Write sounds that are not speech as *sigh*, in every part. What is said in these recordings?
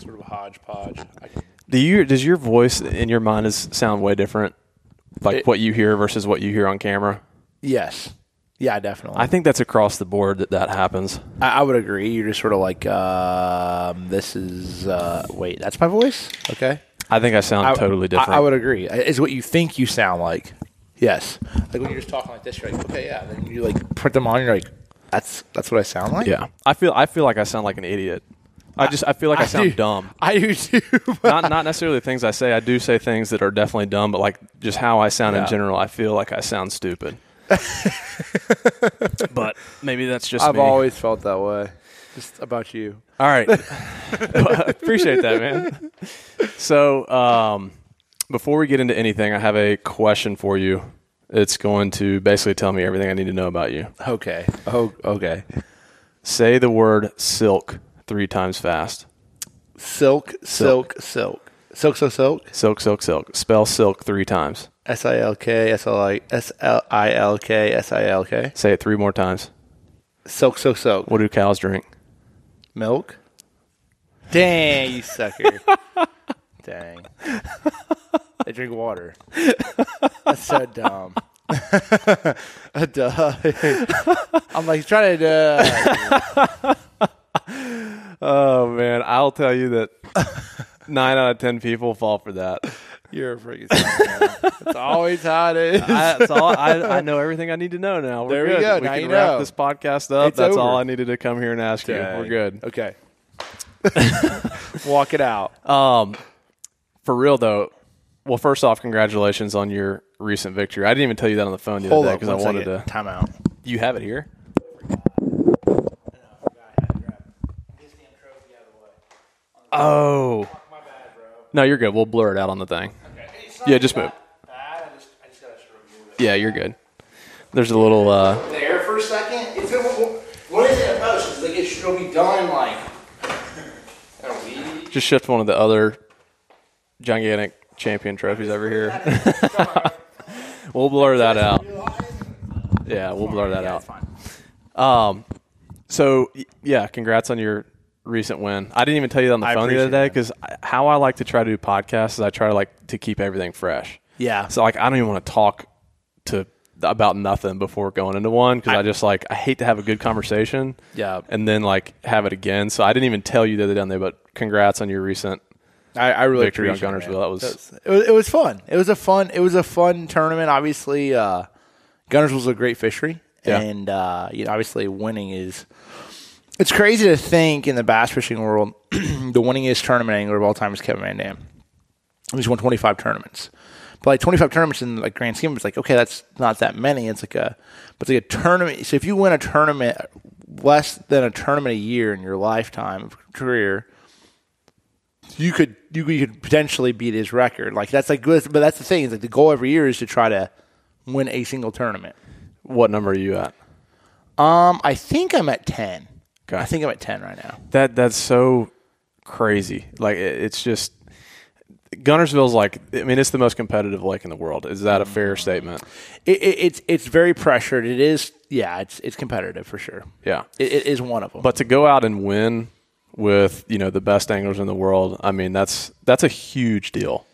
sort of a hodgepodge. I, Do you does your voice in your mind is sound way different, like It- what you hear versus what you hear on camera? yes. Yeah, definitely. I think that's across the board that that happens. I, I would agree. You're just sort of like, um, this is. Uh, wait, that's my voice. Okay. I think I sound I- totally different. I, I would agree. Is what you think you sound like. Yes. Like when you're just talking like this, you're like, okay, yeah. Then you like put them on, you're like, that's that's what I sound like. yeah, I feel I feel like I sound like an idiot. I just I feel like I, sound do- dumb. *laughs* I do too. *laughs* not not necessarily the things I say. I do say things that are definitely dumb, but like just how I sound in general, I feel like I sound stupid. *laughs* but maybe that's just I've me. always felt that way. Just about you. All right. Appreciate that, man. So, um, before we get into anything, I have a question for you. It's going to basically tell me everything I need to know about you. Okay. Oh, okay. Say the word silk three times fast. Silk, silk, silk. Silk, silk, silk. Silk, silk, silk. Spell silk three times. S I L K S L I S L I L K S I L K. Say it three more times. Silk, silk, silk. What do cows drink? Milk? Dang, you sucker. *laughs* Dang. They drink water. That's so dumb. *laughs* *laughs* Duh. I'm like trying to. Uh, Oh, man. I'll tell you that *laughs* nine out of 10 people fall for that. you're a freaking. it's always how it is. I, that's all. I, I know everything I need to know now. We're There we good. go. We Now can you wrap know. this podcast up. It's that's all. I needed to come here and ask you. We're good. Okay. *laughs* Walk it out. Um, for real though. Well, first off, congratulations on your recent victory. I didn't even tell you that on the phone the Hold other day because I wanted second. to. Time out. You have it here. Oh. No, you're good. We'll blur it out on the thing. Yeah, just move. Yeah, you're good. There's a little. uh there for a second. It's gonna, what is it in post? Because like it should be done like in a week. Just shift one of the other gigantic champion trophies over here. *laughs* we'll blur that out. Yeah, we'll blur that out. Um, so y- yeah, congrats on your recent win. I didn't even tell you that on the I phone the other day because how I like to try to do podcasts is I try to like to keep everything fresh. Yeah. So like I don't even want to talk to about nothing before going into one because I, just like I hate to have a good conversation. Yeah. And then like have it again. So I didn't even tell you the other day, on there, but congrats on your recent I, I really Victory on appreciate it, Guntersville. That was- it was it was fun. It was a fun it was a fun tournament. Obviously, uh, Guntersville's a great fishery, Yeah. and uh, you know, obviously, winning is. It's crazy to think in the bass fishing world, *clears throat* the winningest tournament angler of all time is Kevin Van Dam. He's won 25 tournaments. But like 25 tournaments in like grand scheme, it's like okay, that's not that many. It's like a, but it's like a tournament. So if you win a tournament less than a tournament a year in your lifetime of career, you could you could, potentially beat his record. Like that's like good, but that's the thing is like the goal every year is to try to win a single tournament. what number are you at? Um, I think I'm at 10. I think I'm at 10 right now. That that's so crazy. Like it, it's just Guntersville's like I mean it's the most competitive lake in the world. Is that a fair statement? It, it, it's it's very pressured. It is yeah. It's it's competitive for sure. Yeah. It, it is one of them. But to go out and win with, you know, the best anglers in the world, I mean that's that's a huge deal.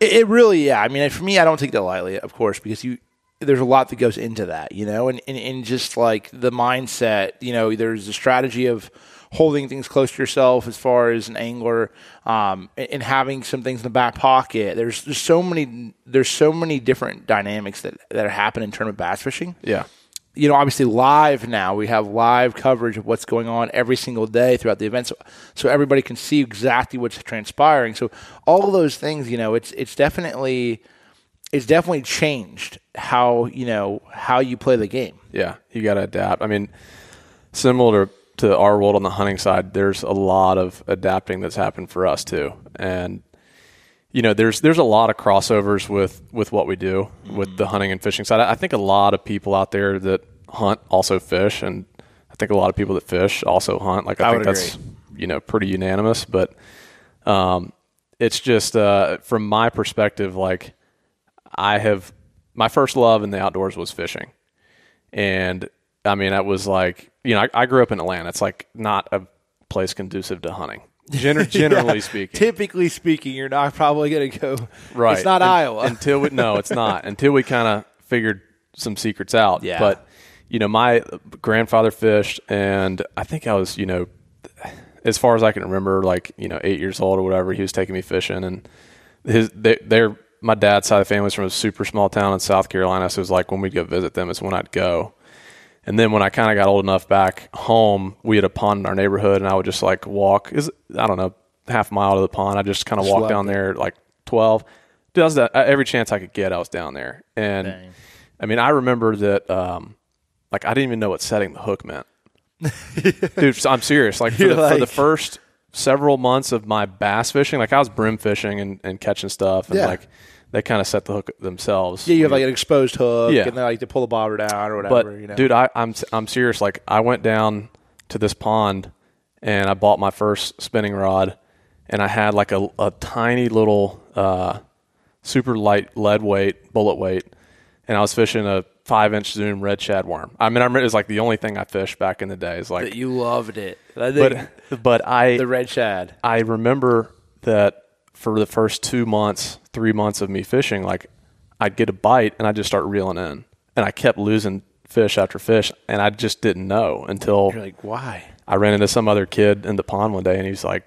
It, it really, yeah. I mean, for me, I don't take that lightly, of course, because you there's a lot that goes into that, you know, and, and, and just like the mindset, you know, there's a strategy of holding things close to yourself as far as an angler, um, and, and having some things in the back pocket. There's there's so many there's so many different dynamics that that happen in tournament bass fishing Yeah. you know, obviously live now. We have live coverage of what's going on every single day throughout the event, so, so everybody can see exactly what's transpiring. So all of those things, you know, it's it's definitely it's definitely changed how you know how you play the game. Yeah, you got to adapt. I mean, similar to, to our world on the hunting side, there's a lot of adapting that's happened for us too, and you know, there's there's a lot of crossovers with with what we do with the hunting and fishing side. I think a lot of people out there that hunt also fish, and I think a lot of people that fish also hunt. Like I, I think that's you know pretty unanimous, but um, it's just uh, from my perspective, like I have my first love in the outdoors was fishing. And I mean, that was like, you know, I, I grew up in Atlanta. It's like not a place conducive to hunting. Gener- *laughs* generally Yeah. speaking, Typically speaking, you're not probably going to go. right? It's not Un- Iowa. *laughs* until we no, it's not *laughs* until we kind of figured some secrets out. Yeah. But you know, my grandfather fished, and I think I was you know, as far as I can remember, like you know, eight years old or whatever. He was taking me fishing, and his they, they're my dad's side of the family is from a super small town in South Carolina. So it was like when we'd go visit them, it's when I'd go. And then when I kind of got old enough back home, we had a pond in our neighborhood, and I would just like walk. Is I don't know, half a mile to the pond. I just kind of walk loved down it. there like twelve. Dude, I was that, every chance I could get, I was down there. And Dang. I mean, I remember that. Um, like I didn't even know what setting the hook meant. *laughs* Dude, I'm serious. Like for, the, for the first several months of my bass fishing, like I was brim fishing and, and catching stuff, and Yeah. like they kind of set the hook themselves. Yeah, you have like an exposed hook, Yeah. and they like to pull the bobber down or whatever. But you know? dude, I, I'm I'm serious. Like I went down to this pond and I bought my first spinning rod, and I had like a, a tiny little uh, super light lead weight, bullet weight, and I was fishing a five inch zoom red shad worm. I mean, I remember it was like the only thing I fished back in the day. Is like, that you loved it. I think but but I the red shad. I remember that for the first two months, three months of me fishing, like I'd get a bite and I'd just start reeling in. And I kept losing fish after fish and I just didn't know until You're like, why? I ran into some other kid in the pond one day and he's like,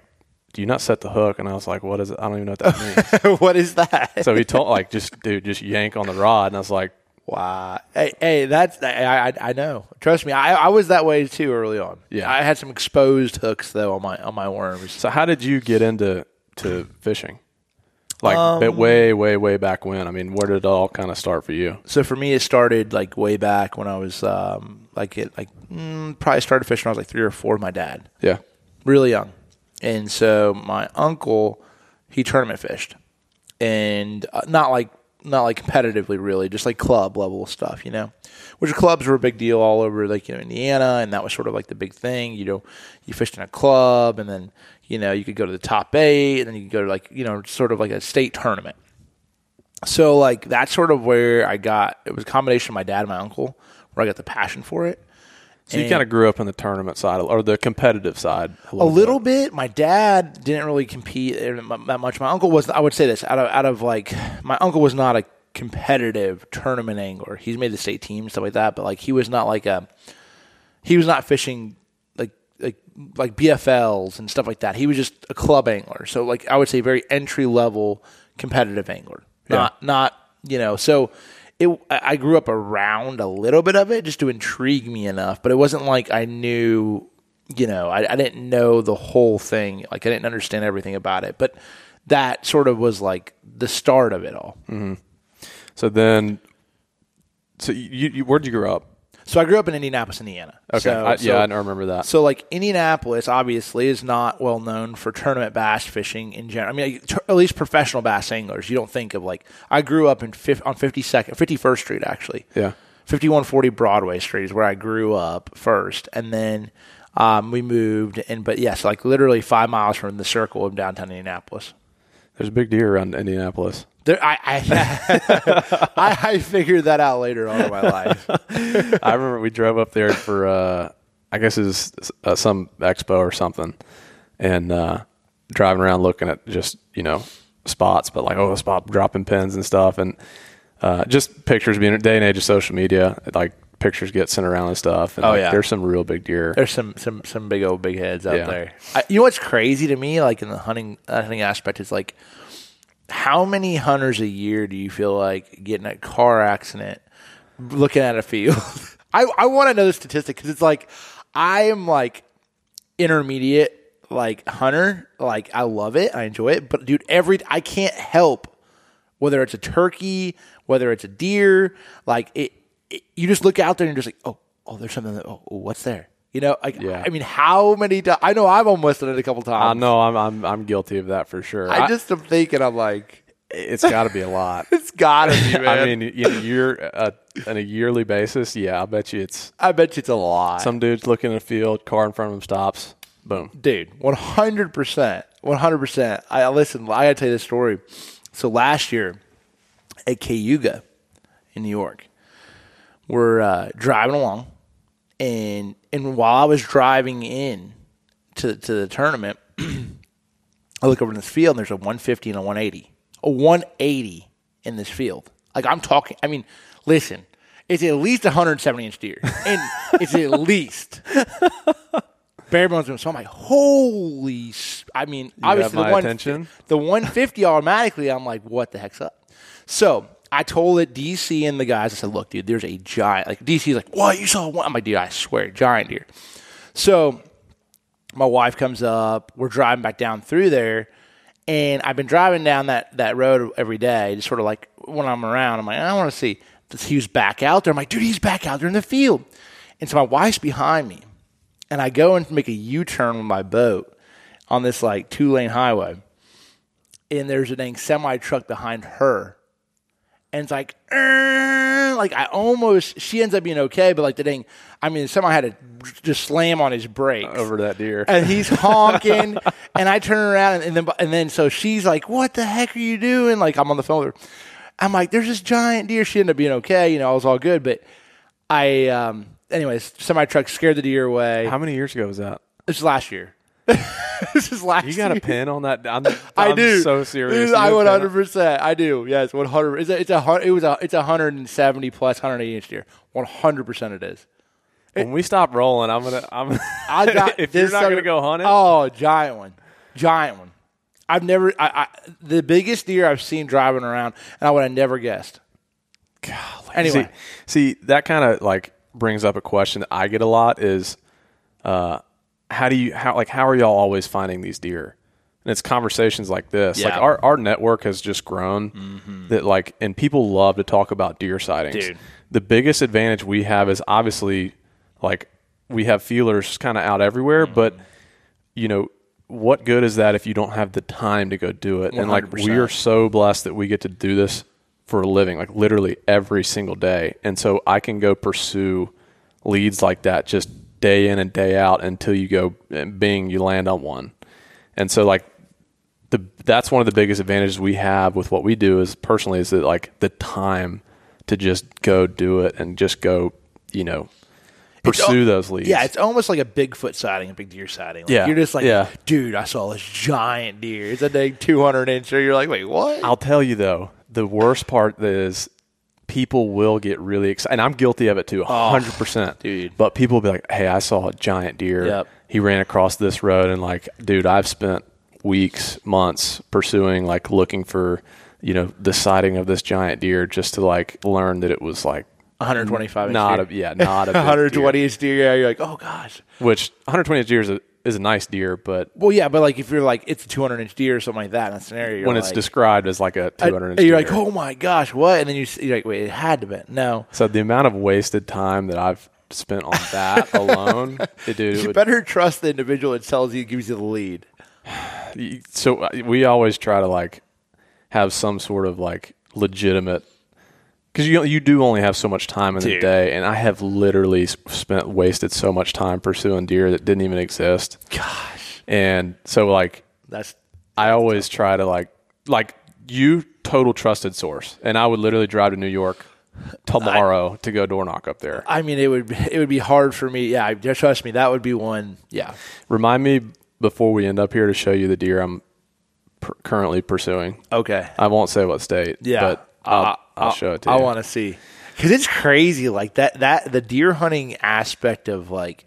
Do you not set the hook? And I was like, What is it? I don't even know what that means. *laughs* what is that? so he told like just dude, just yank on the rod and I was like, Wow. Hey, hey, that's I, I I know. Trust me, I, I was that way too early on. Yeah. I had some exposed hooks though on my on my worms. So how did you get into to fishing? Like Um, way, way, way back when. I mean, where did it all kind of start for you? So for me, it started like way back when I was um, like it like mm, probably started fishing when I was like three or four. with My dad, Yeah. really young, and so my uncle he tournament fished, and uh, not like not like competitively really, just like club level stuff, you know. Which clubs were a big deal all over like you know Indiana, and that was sort of like the big thing. You know, you fished in a club, and then you know you could go to the top eight, and then you could go to like you know sort of like a state tournament. So like that's sort of where I got it was a combination of my dad and my uncle where I got the passion for it. So you kind of grew up in the tournament side or the competitive side a little bit. My dad didn't really compete eh, that much. My uncle was. I would say this out of out of like my uncle was not a competitive tournament angler. He's made the state team stuff like that, but like he was not like a. He was not fishing like BFLs and stuff like that. He was just a club angler. So like I would say very entry level competitive angler. Not not you know so. It, I grew up around a little bit of it just to intrigue me enough, but it wasn't like I knew you know, I, I didn't know the whole thing. Like I didn't understand everything about it, but that sort of was like the start of it all. Mm-hmm. So then, so you, you where'd you grow up? So I grew up in Indianapolis, Indiana. Okay, So, I, so- yeah, I don't remember that. So like Indianapolis, obviously, is not well known for tournament bass fishing in general. I mean, at least professional bass anglers. You don't think of like I grew up in on fifty second, fifty first Street actually. yeah, 5140 Broadway Street is where I grew up first, and then um, we moved. And but yes, like literally five miles from the circle of downtown Indianapolis. there's a big deer around Indianapolis. There, I, I, *laughs* I, I figured that out later on in my life. *laughs* I remember we drove up there for, uh, I guess it was uh, some expo or something, and uh, driving around looking at just you know spots, but like oh, the spot dropping pins and stuff, and uh, just pictures. Being a day and age of social media, like pictures get sent around and stuff. And Oh, like, yeah. there's some real big deer. There's some some some big old big heads out Yeah. there. I, you know what's crazy to me, like in the hunting uh, hunting aspect, is like how many hunters a year do you feel like get in a car accident looking at a field? *laughs* I I want to know the statistic because it's like I am like intermediate like hunter. Like I love it, I enjoy it, but dude, every I can't help whether it's a turkey, whether it's a deer, like it, it you just look out there and you're just like, oh, oh, there's something. That, oh, oh, what's there? You know, like Yeah. I mean, how many times? I know I've almost done it a couple times. I know I'm I'm I'm guilty of that for sure. I just am thinking, I'm like, it's got to be a lot. *laughs* it's gotta be, *laughs* man. I mean, you know, you're uh, on a yearly basis. Yeah, I bet you it's I bet you it's a lot. some dude's looking in a field, car in front of him stops, boom. dude 100% 100% i listen i gotta tell you this story so last year at cayuga in new york we're uh, driving along and and while i was driving in to, to the tournament *clears throat* I look over in this field and there's a 150 and a 180. A 180 in this field. Like I'm talking, I mean, listen, it's at least 170 inch deer. And *laughs* it's at least. Bare bones. So I'm like, holy, I mean, obviously the one, attention? the 150 automatically, I'm like, what the heck's up? So I told it DC and the guys, I said, look, dude, there's a giant, like DC's like, what, you saw one? I'm like, dude, I swear, giant deer. So my wife comes up. We're driving back down through there, and I've been driving down that that road every day, just sort of like when I'm around. I'm like, I want to see. He was back out there. I'm like, dude, he's back out there in the field. And so my wife's behind me, and I go and make a U-turn with my boat on this like two lane highway, and there's a dang semi truck behind her, and it's like, "Er," like I almost she ends up being okay, but like the dang, I mean, someone had to just slam on his brakes over that deer. and he's honking, *laughs* and I turn around, and, and then and then so she's like, "What the heck are you doing?" Like I'm on the phone with her. I'm like, "There's this giant deer." She ended up being okay, you know, it was all good. But I, um, anyways, semi truck scared the deer away. How many years ago was that? This is last year. *laughs* this is last. You got a year. pin on that? I'm, *laughs* I I'm do. So serious. I You one have a pin hundred percent. I do. Yes, one hundred. It's a. It's a. It was a. It's a hundred and seventy plus hundred eighty inch deer. One hundred percent. It is. When we stop rolling, I'm gonna. I'm. *laughs* I got. if you're this not gonna go hunt it, Oh, giant one, giant one. I've never. I, I the biggest deer I've seen driving around, and I would have never guessed. Anyway, see, see that kind of like brings up a question that I get a lot is, uh, how do you how like how are y'all always finding these deer? And it's conversations like this. Like our our network has just grown that like and people love to talk about deer sightings. Dude. The biggest advantage we have is obviously like we have feelers kind of out everywhere, but you know what good is that if you don't have the time to go do it? And like we are so blessed that we get to do this for a living, like literally every single day. And so I can go pursue leads like that just day in and day out until you go and bing, you land on one. And so like the that's one of the biggest advantages we have with what we do is personally is that like the time to just go do it and just go, you know, pursue those leads. yeah, it's almost like a Bigfoot sighting, a big deer sighting. Like, Yeah, you're just like, yeah. dude, I saw this giant deer. It's a big two hundred incher. You're like, wait, what? I'll tell you though, the worst part is people will get really excited, and I'm guilty of it too, oh, hundred percent, Oh, dude. But people will be like, "Hey, I saw a giant deer. Yep. He ran across this road, and like, dude, I've spent weeks, months pursuing, like, looking for, you know, the sighting of this giant deer just to like learn that it was like 125 inch not a yeah, not a *laughs* 120 deer. inch deer. Yeah, you're like, oh gosh. Which 120 deer is a, is a nice deer, but Well, yeah, but like if you're like it's a 200 inch deer or something like that in that scenario, you're when it's like, described as like a 200 inch you're deer, like, oh my gosh, what? And then you, you're like, wait, it had to be. No. so the amount of wasted time that I've spent on that *laughs* alone, it, dude, it You would- better trust the individual that tells you, gives you the lead. *sighs* so uh, we always try to like have some sort of like legitimate because you you do only have so much time in the Dude. day, and I have literally spent wasted so much time pursuing deer that didn't even exist, Gosh, and so like that's I always try to like like you total trusted source, and I would literally drive to New York tomorrow to go door knock up there. I mean, it would it would be hard for me. Yeah, trust me, that would be one. Yeah, Remind me before we end up here to show you the deer I'm pr- currently pursuing. okay, I won't say what state, yeah. but I'll, Uh, I'll show it to I you. want to see because it's crazy. Like that that the deer hunting aspect of like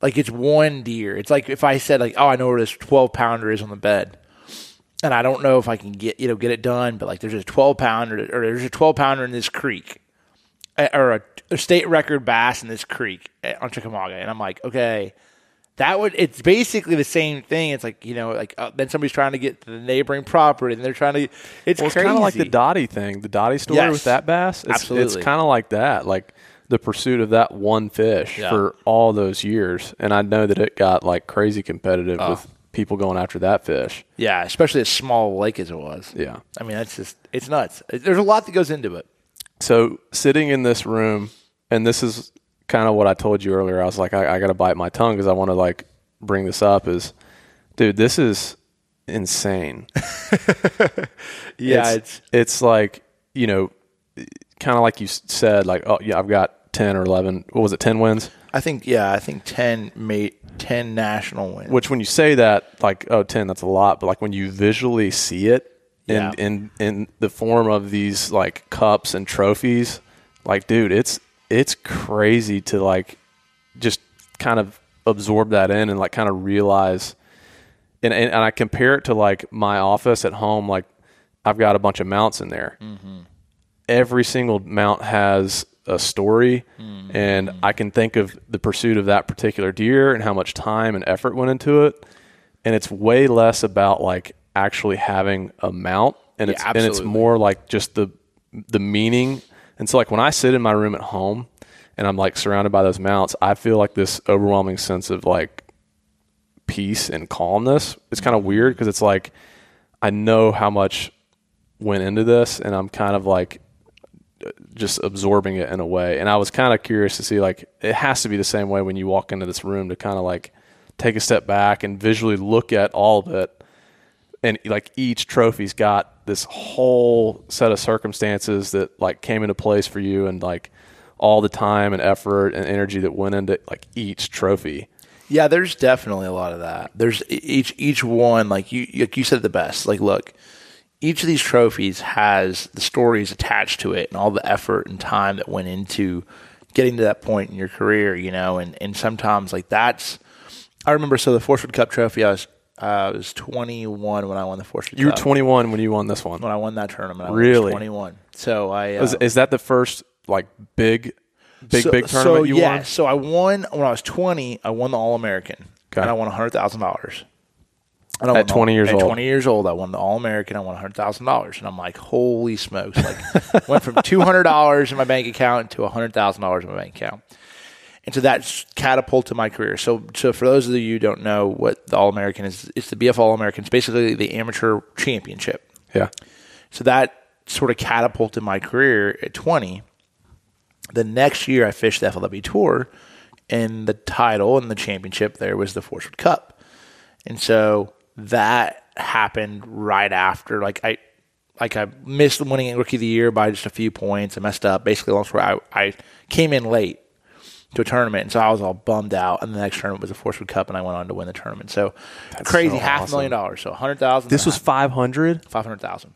like it's one deer. It's like if I said like, oh, I know where this 12 pounder is on the bed. And I don't know if I can get you know get it done, but like there's a 12 pounder or there's a 12 pounder in this creek, eh, or a, a state record bass in this creek eh, on Chickamauga, and I'm like, okay, that would it's basically the same thing. It's like you know like uh, then somebody's trying to get to the neighboring property, and they're trying to. It's Well, it's kind of like the Dottie thing, the Dottie story Yes. with that bass. It's, Absolutely. It's kind of like that, like the pursuit of that one fish Yeah. for all those years. And I know that it got like crazy competitive Oh. with people going after that fish. yeah, especially as small lake as it was. Yeah. I mean that's just it's nuts. There's a lot that goes into it. So sitting in this room, and this is kind of what I told you earlier. I was like, I, I got to bite my tongue because I want to like bring this up. Is, dude, this is insane. *laughs* Yeah, it's, it's it's like you know, kind of like you said, like oh yeah, I've got ten or eleven. What was it? Ten wins I think yeah, I think ten made ten national wins. Which when you say that, like oh 10, that's a lot, but like when you visually see it in Yeah. in in the form of these like cups and trophies, like dude, it's it's crazy to like just kind of absorb that in and like kind of realize and, and, and I compare it to like my office at home, like I've got a bunch of mounts in there. Mm-hmm. Every single mount has a story, mm-hmm. and I can think of the pursuit of that particular deer and how much time and effort went into it. And it's way less about like actually having a mount, and Yeah, it's and it's more like just the the meaning. And so, like when I sit in my room at home and I'm like surrounded by those mounts, I feel like this overwhelming sense of like peace and calmness. It's kind of weird because it's like I know how much went into this, and I'm kind of like just absorbing it in a way. And I was kind of curious to see like it has to be the same way when you walk into this room to kind of like take a step back and visually look at all of it. And like each trophy's got this whole set of circumstances that like came into place for you and like all the time and effort and energy that went into like each trophy. Yeah, there's definitely a lot of that. There's each each one like you like you said the best. Like look, each of these trophies has the stories attached to it and all the effort and time that went into getting to that point in your career, you know, and and sometimes like that's I remember so the Forrest Wood Cup trophy I was uh, I was 21 when I won the Forcewood You were Cup. 21 when you won this one. when I won that tournament. I Really? was 21. So I uh, Is, is that the first like big, big, so, big tournament so, you yeah, won? So I won when I was 20. I won the All American, Okay. and I won hundred thousand dollars. And I At the- 20 years at old. 20 years old, I won the All American. I won hundred thousand dollars, and I'm like, holy smokes! Like, *laughs* went from two hundred dollars in my bank account to hundred thousand dollars in my bank account. And so that catapulted my career. So, so for those of you who don't know what the All American is, it's the BF All American. It's basically the amateur championship. Yeah. So that sort of catapulted my career at 20. The next year, I fished the FLW Tour, and the title and the championship there was the Forrest Wood Cup. And so that happened right after. Like I, like I missed winning Rookie of the Year by just a few points. I messed up. Basically, long story, I, I came in late to a tournament, and so I was all bummed out. And the next tournament was the Forrest Wood Cup, and I went on to win the tournament. So crazy, so half a awesome. million dollars. So hundred thousand. This was 500. five hundred thousand.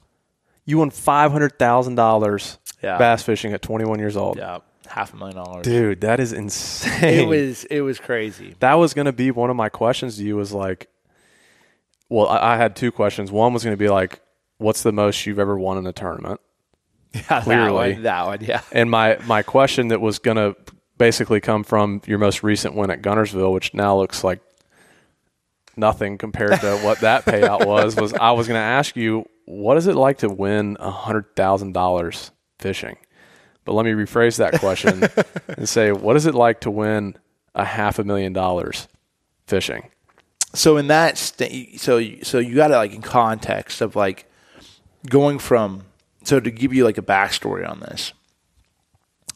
You won $500,000 Yeah. bass fishing at 21 years old. Yeah, half a million dollars. Dude, that is insane. It was it was crazy. that was going to be one of my questions to you was like, well, I, I had two questions. One was going to be like, what's the most you've ever won in a tournament? *laughs* Yeah, Clearly. that one, that one, yeah. And my, my question that was going to basically come from your most recent win at Guntersville, which now looks like nothing compared to what that *laughs* payout was, was I was going to ask you, what is it like to win $100,000 fishing? But let me rephrase that question *laughs* and say, what is it like to win a half a million dollars fishing? So in that st- so so you got it like in context of like going from so to give you like a backstory on this.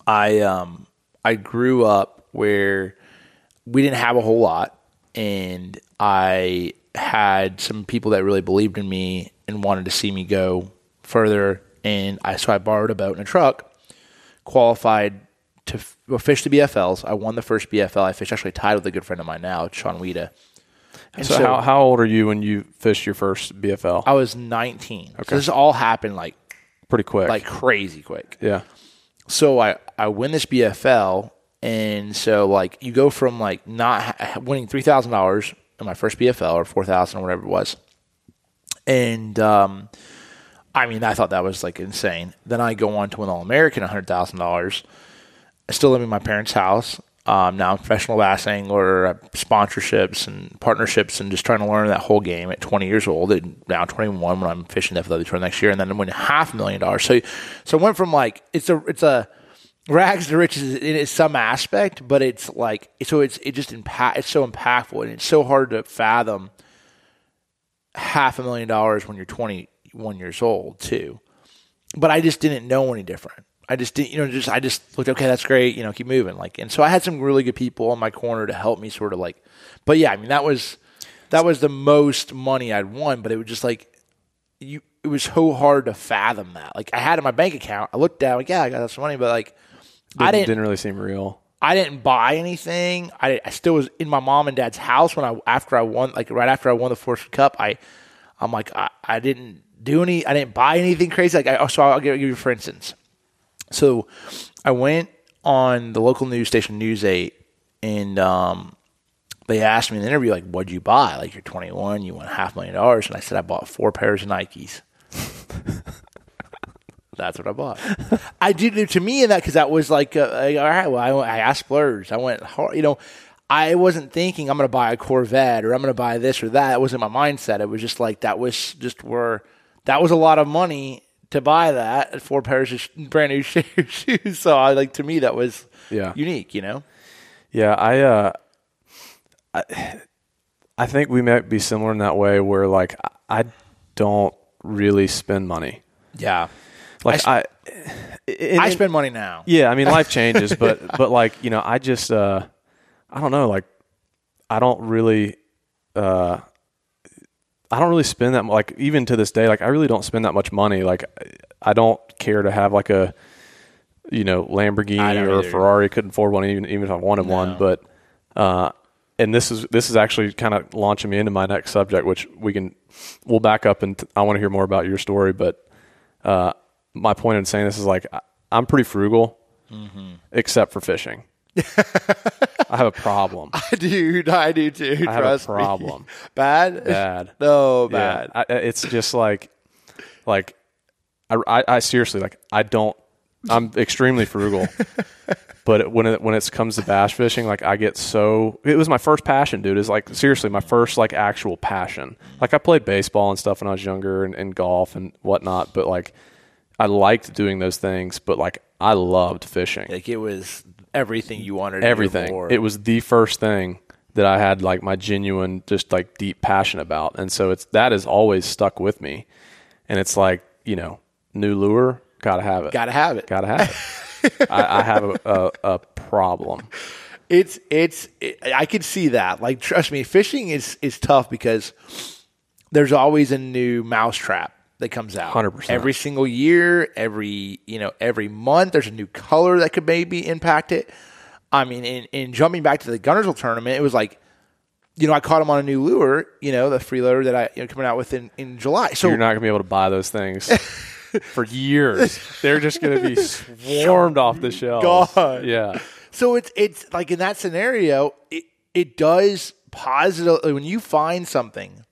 I um I grew up where we didn't have a whole lot, and I had some people that really believed in me and wanted to see me go further. And I so I borrowed a boat and a truck, qualified to well, fish the BFLs. I won the first BFL I fished. Actually tied with a good friend of mine now, Sean Weeda. And So, how, how old are you when you fished your first BFL? I was 19. So this all happened like Pretty quick. like crazy quick. yeah. So I, I win this BFL, and so like you go from like not winning three thousand dollars in my first BFL or four thousand or whatever it was, and um, I mean I thought that was like insane. Then I go on to win All American, hundred thousand dollars. I still live in my parents' house. Um, now professional bass angler, uh, sponsorships and partnerships, and just trying to learn that whole game at 20 years old. And now 21 when I'm fishing for the tour next year, and then I'm winning half a million dollars. So, so I went from like it's a it's a rags to riches in some aspect, but it's like so it's it just impact it's so impactful and it's so hard to fathom half a million dollars when you're 21 years old too. But I just didn't know any different. I just didn't, you know, just I just looked okay, that's great, you know, keep moving. Like, and so I had some really good people on my corner to help me sort of like. But yeah, I mean that was that was the most money I'd won, but it was just like you. It was so hard to fathom that. Like I had in my bank account. I looked down, like yeah, I got some money, but like I Didn't, didn't. didn't really seem real. I didn't buy anything. I, I still was in my mom and dad's house when I after I won like right after I won the Fortune Cup. I I'm like I, I didn't do any. I didn't buy anything crazy. Like I, so I'll give you for instance. So I went on the local news station News Eight, and um, they asked me in the interview like, "What'd you buy? Like you're 21, you won half a million dollars," and I said I bought four pairs of Nikes. *laughs* That's what I bought. I did to me in that because that was like, uh, like, all right. Well, I, I asked splurged. I went hard. You know, I wasn't thinking I'm going to buy a Corvette or I'm going to buy this or that. It wasn't my mindset. It was just like that was just where that was a lot of money to buy that four pairs of brand new *laughs* shoes. So I like to me that was Yeah. unique. You know. Yeah, I uh I, I think we might be similar in that way where like I don't really spend money. Yeah. Like I I, I spend money now. Yeah, I mean life *laughs* changes, but but like, you know, I just uh I don't know, like I don't really uh I don't really spend that like even to this day like I really don't spend that much money like I don't care to have like a you know Lamborghini or a either. Ferrari couldn't afford one even even if I wanted No. one but uh and this is this is actually kind of launching me into my next subject which we can we'll back up and I want to hear more about your story but uh my point in saying this is like I- I'm pretty frugal Mm-hmm. except for fishing. I have a problem. *laughs* Dude, I do too. I have a trust me. problem. *laughs* Bad? Bad. *laughs* No, Yeah, bad. I, it's just like, like, I, I, I seriously like I don't. I'm extremely frugal, but it, when it when it comes to bass fishing, like I get so. It was my first passion, dude. Is like seriously my first like actual passion. Like I played baseball and stuff when I was younger and, and golf and whatnot, but like I liked doing those things. But like I loved fishing. Like it was everything you wanted. everything. It was the first thing that I had like my genuine, just like deep passion about, and so it's that has always stuck with me. And it's like you know, new lure, gotta have it, Gotta have it. gotta have it. *laughs* I, I have a, a, a problem. It's it's it, I could see that. Like trust me, fishing is is tough because there's always a new mousetrap that comes out. 100%. Every single year, every you know, every month there's a new color that could maybe impact it. I mean, in, in jumping back to the Guntersville tournament, it was like you know, I caught him on a new lure, you know, the freeloader that I you know, coming out with in, in July. So You're not gonna be able to buy those things *laughs* for years. They're just gonna be swarmed off the shelves. God. Yeah. So it's it's like in that scenario, it it does positive when you find something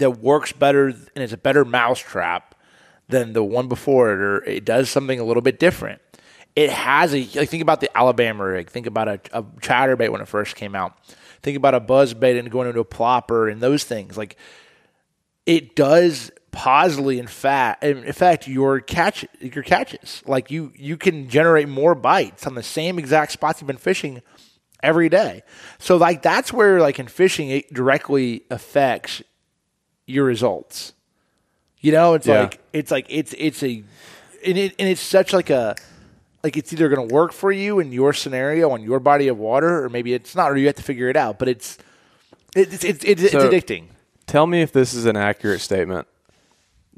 that works better and it's a better mousetrap than the one before it, or it does something a little bit different. It has a like think about the Alabama rig. Think about a, a chatterbait when it first came out. Think about a buzzbait and going into a plopper and those things. Like it does positively in fact in fact your catch your catches like you you can generate more bites on the same exact spots you've been fishing every day so like that's where like in fishing it directly affects your results you know it's Yeah. like it's like it's it's a and, it, and it's such like a like it's either going to work for you in your scenario on your body of water or maybe it's not or you have to figure it out but it's it's it's, it's, it's So- addicting Tell me if this is an accurate statement.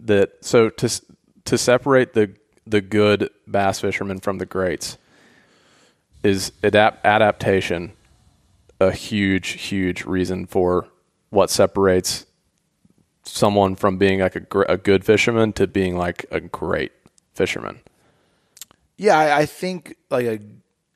That so to to separate the the good bass fishermen from the greats is adapt adaptation a huge huge reason for what separates someone from being like a, gr- a good fisherman to being like a great fisherman. Yeah, I, I think like a,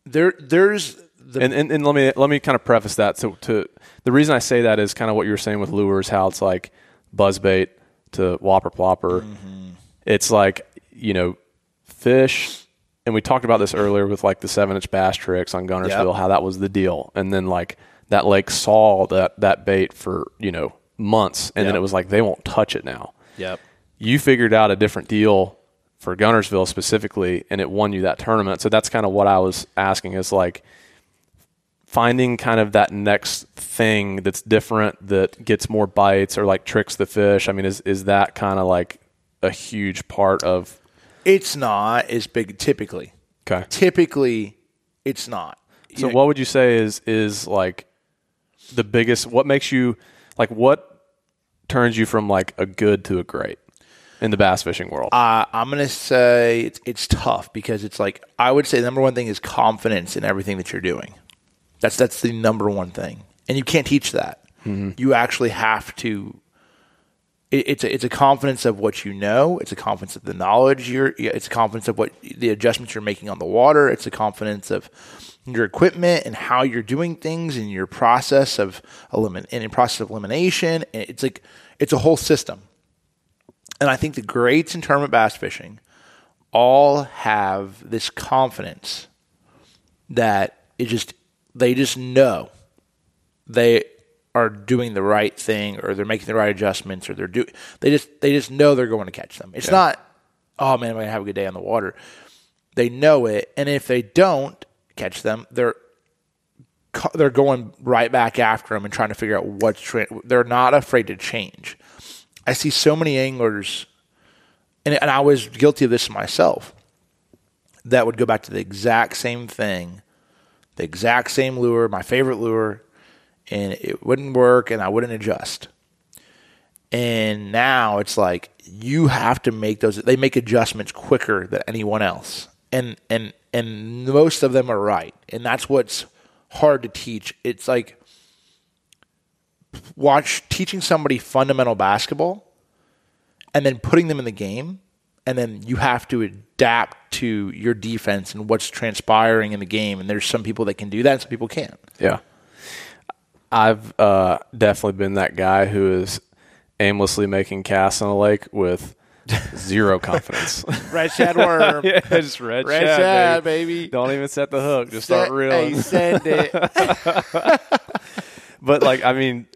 there there's the and, and and let me let me kind of preface that to to the reason I say that is kind of what you were saying with lures, how it's like buzzbait to whopper plopper. Mm-hmm. It's like you know fish, and we talked about this earlier with like the seven inch bass tricks on Guntersville, Yep. how that was the deal, and then like that lake saw that that bait for you know months, and then it was like they won't touch it now. yep. You figured out a different deal for Guntersville specifically, and it won you that tournament. So that's kind of what I was asking is like finding kind of that next thing that's different that gets more bites or like tricks the fish. I mean, is is that kind of like a huge part of It's not as big typically. okay? Typically, it's not. So You- what would you say is is like the biggest? What makes you like what turns you from like a good to a great? in the bass fishing world? Uh, I'm gonna say it's it's tough because it's like I would say the number one thing is confidence in everything that you're doing. That's that's the number one thing, and you can't teach that. You actually have to. It, it's a, it's a confidence of what you know. It's a confidence of the knowledge you're. It's a confidence of what the adjustments you're making on the water. It's a confidence of your equipment and how you're doing things and your process of elimin and in process of elimination. And It's like it's a whole system. And I think the greats in tournament bass fishing all have this confidence that it just they just know they are doing the right thing or they're making the right adjustments or they're do they just they just know they're going to catch them. It's not oh man, I'm going to have a good day on the water. They know it and if they don't catch them, they're they're going right back after them and trying to figure out what's tra- they're not afraid to change. I see so many anglers and, and I was guilty of this myself that would go back to the exact same thing, the exact same lure, my favorite lure, and it wouldn't work and I wouldn't adjust. And now it's like you have to make those they make adjustments quicker than anyone else. And and and most of them are right. And that's what's hard to teach. It's like watch teaching somebody fundamental basketball and then putting them in the game and then you have to adapt to your defense and what's transpiring in the game and there's some people that can do that and some people can't Yeah. I've uh, definitely been that guy who is aimlessly making casts on a lake with zero confidence. *laughs* red shad worm *laughs* yeah, just red, red shad, shad baby. baby Don't even set the hook. Just start reeling. hey, send it *laughs* but like, I mean,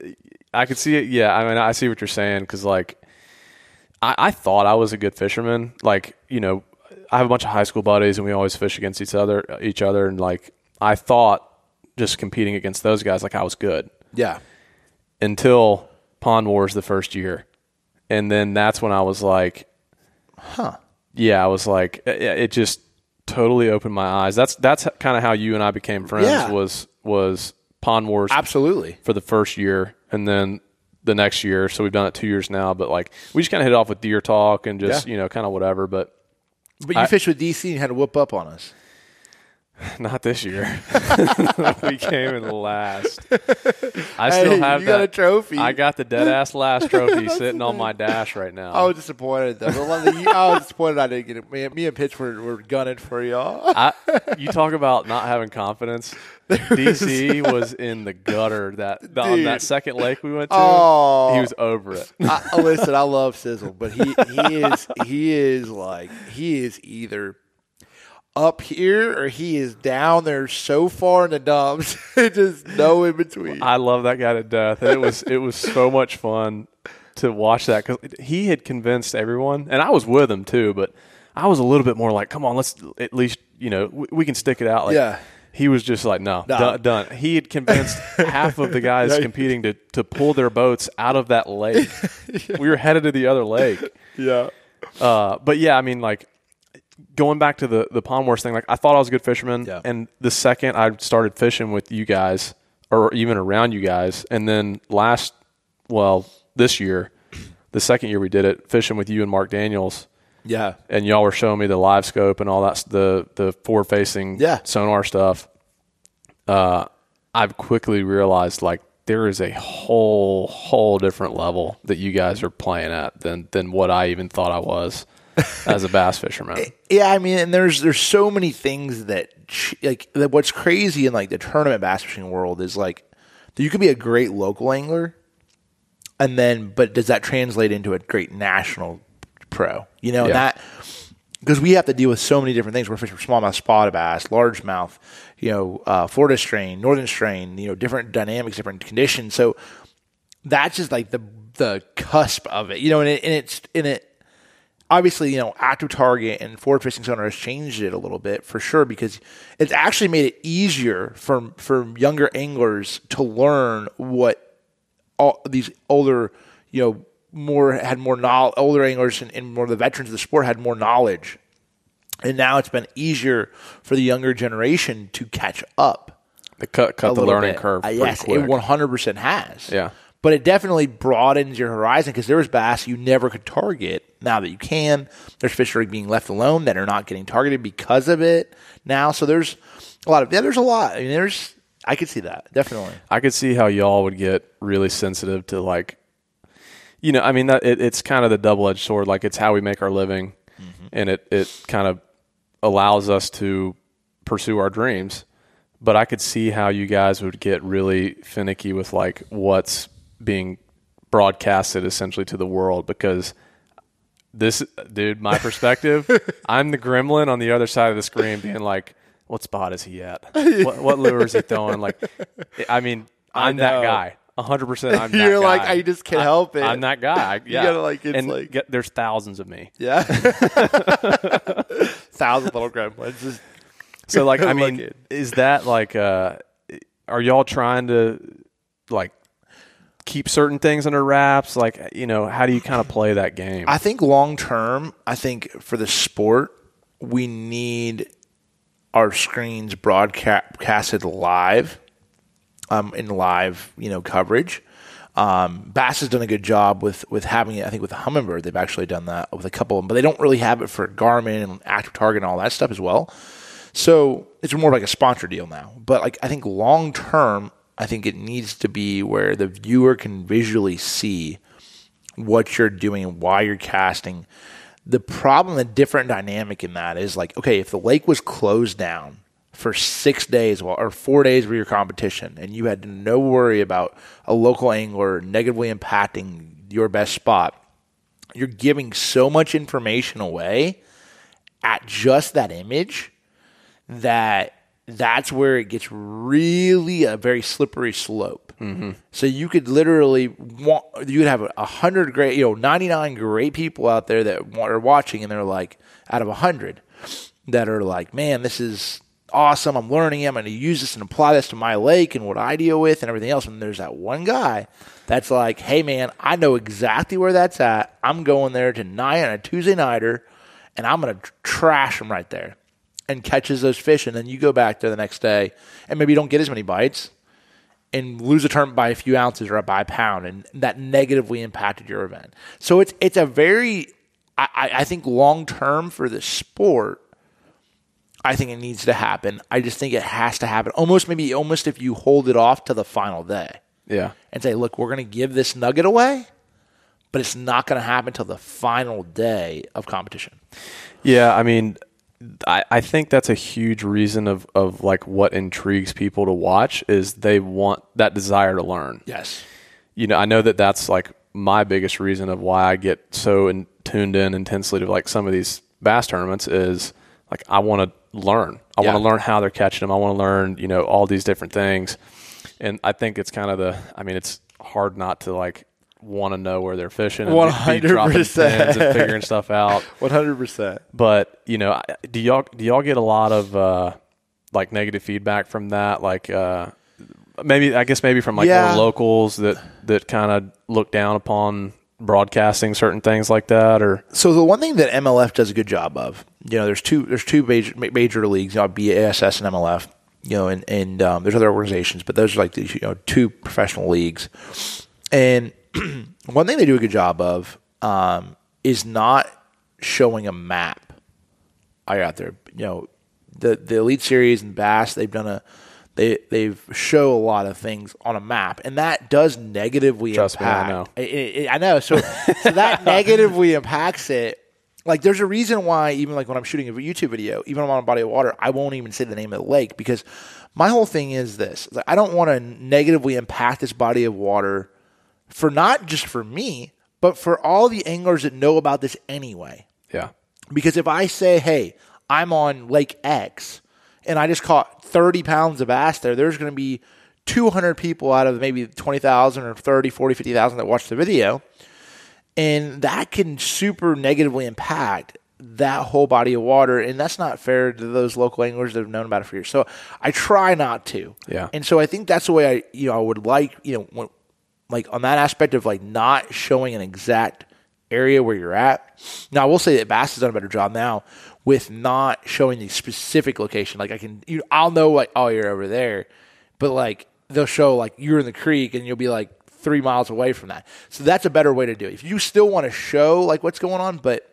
I could see it. Yeah, I mean, I see what you're saying because like, I, I thought I was a good fisherman. Like, you know, I have a bunch of high school buddies, and we always fish against each other, each other, and like, I thought just competing against those guys, like I was good yeah until Pond Wars the first year, and then that's when I was like, huh yeah, I was like, it, it just totally opened my eyes. That's that's kind of how you and I became friends. Yeah. Was was Pond Wars absolutely for the first year, and then the next year. So we've done it two years now. But like, we just kind of hit off with deer talk and just Yeah. you know kind of whatever. But but you I- fished with dc and had to whoop up on us *laughs* not this year. *laughs* we came in last. I Hey, still have you that got a trophy. I got the dead ass last *laughs* trophy sitting on my dash right now. I was disappointed though. The one that you- I was disappointed I didn't get it. Me, me and Pitch were, were gunning for y'all. I, you talk about not having confidence. DC was in the gutter that on that second lake we went to. Oh. He was over it. I- listen, I love Sizzle, but he he is he is like he is either up here or he is down there so far in the dumps. *laughs* Just no in between. I love that guy to death. And it was it was so *laughs* much fun to watch that because he had convinced everyone, and I was with him too. But I was a little bit more like, "Come on, let's at least you know we, we can stick it out." Like, Yeah. He was just like, no, No. done, done. He had convinced *laughs* half of the guys Yeah. competing to, to pull their boats out of that lake. We were headed to the other lake. yeah. Uh, but yeah, I mean, like going back to the the pond wars thing, like I thought I was a good fisherman, Yeah. and the second I started fishing with you guys, or even around you guys, and then last, well, this year, the second year we did it, fishing with you and Mark Daniels, Yeah. and y'all were showing me the live scope and all that, the the forward facing Yeah. sonar stuff. Uh, I've quickly realized like there is a whole whole different level that you guys are playing at than than what I even thought I was as a bass fisherman. *laughs* Yeah, I mean, and there's there's so many things that like that. What's crazy in like the tournament bass fishing world is like you could be a great local angler, and then but does that translate into a great national pro? You know, Yeah. that because we have to deal with so many different things. We're fishing for smallmouth spotted bass, largemouth, you know, uh, Florida strain, northern strain, you know, different dynamics, different conditions. So that's just like the the cusp of it, you know, and, it, and it's in it. Obviously, you know, active target and forward facing sonar has changed it a little bit for sure because it's actually made it easier for for younger anglers to learn what all these older, you know, more had more knowledge, older anglers and, and more the veterans of the sport had more knowledge, and now it's been easier for the younger generation to catch up. The cut cut the learning bit. curve. Uh, yes, quick. it one hundred percent has. Yeah. But it definitely broadens your horizon because there was bass you never could target. Now that you can, there's fish that are being left alone that are not getting targeted because of it now. So there's a lot of yeah, there's a lot. I mean, there's I could see that definitely. I could see how y'all would get really sensitive to like, you know, I mean that it, it's kind of the double edged sword. Like it's how we make our living, mm-hmm. and it it kind of allows us to pursue our dreams. But I could see how you guys would get really finicky with like what's being broadcasted essentially to the world because this dude, my *laughs* perspective, I'm the gremlin on the other side of the screen being like, what spot is he at? *laughs* What, what lure is he throwing? Like, I mean, I'm that guy. 100% I'm *laughs* that You're like. I just can't help it. I'm that guy. I, yeah. gotta, like, it's and like- get- there's thousands of me. Yeah, thousand little gremlins. Just- So like, I mean, is that like, uh, are y'all trying to like keep certain things under wraps? Like, you know, how do you kind of play that game? I think long term, I think for the sport, we need our screens broadcasted live, um, in live, you know, coverage. Um, Bass has done a good job with with having it. I think with the Humminbird, they've actually done that with a couple of them, but they don't really have it for Garmin and Active Target and all that stuff as well. So it's more like a sponsor deal now. But like I think long term, I think it needs to be where the viewer can visually see what you're doing and why you're casting. The problem, the different dynamic in that is like, okay, if the lake was closed down for six days or four days for your competition, and you had no worry about a local angler negatively impacting your best spot, you're giving so much information away at just that image that that's where it gets really a very slippery slope. Mm-hmm. So you could literally want you could have a hundred great, you know, ninety nine great people out there that are watching, and they're like out of a hundred that are like, man, this is awesome. I'm learning. I'm going to use this and apply this to my lake and what I deal with and everything else. And there's that one guy that's like, hey, man, I know exactly where that's at. I'm going there tonight on a Tuesday nighter, and I'm going to trash them right there and catches those fish. And then you go back there the next day and maybe you don't get as many bites and lose a tournament by a few ounces or by a pound, and that negatively impacted your event. So it's it's a very, I, I I think long term for the sport, I think it needs to happen. I just think it has to happen. Almost maybe almost if you hold it off to the final day yeah. and say, look, we're going to give this nugget away, but it's not going to happen until the final day of competition. Yeah, I mean, I, I think that's a huge reason of, of like what intrigues people to watch is they want that desire to learn. Yes. You know, I know that that's like my biggest reason of why I get so in, tuned in intensely to like some of these bass tournaments is like I want to learn. I Yeah. want to learn how they're catching them. I want to learn, you know, all these different things. And I think it's kind of the. I mean, it's hard not to like want to know where they're fishing and be- be dropping 100%. pins and figuring stuff out. *laughs* One hundred percent. But you know, do y'all do y'all get a lot of uh, like negative feedback from that? Like uh, maybe I guess maybe from like Yeah. locals that that kind of look down upon broadcasting certain things like that, or So the one thing that MLF does a good job of, you know, there's two there's two major major leagues, you know, BASS and MLF, you know, and and um, there's other organizations, but those are like the you know two professional leagues. And *clears throat* one thing they do a good job of um, is not showing a map I got there. You know, the the Elite Series and Bass, they've done a they they've show a lot of things on a map, and that does negatively Trust me, I impact. know. I, I- I know. So so that *laughs* negatively impacts it. Like there's a reason why even like when I'm shooting a YouTube video, even on a body of water, I won't even say the name of the lake because my whole thing is this: is like, I don't want to negatively impact this body of water for not just for me, but for all the anglers that know about this anyway. yeah, Because if I say, hey, I'm on Lake X and I just caught 30 pounds of bass there, there's going to be 200 people out of maybe 20,000 or 30, 40, 50,000 that watch the video. And that can super negatively impact that whole body of water. And that's not fair to those local anglers that have known about it for years. So I try not to. Yeah. And so I think that's the way I, you know, I would like, you know, when, like on that aspect of like not showing an exact area where you're at. Now I will say that Bass has done a better job now with not showing the specific location. Like I can, you, I'll know like, oh, you're over there, but like they'll show like you're in the creek and you'll be like three miles away from that. So that's a better way to do it. If you still want to show like what's going on, but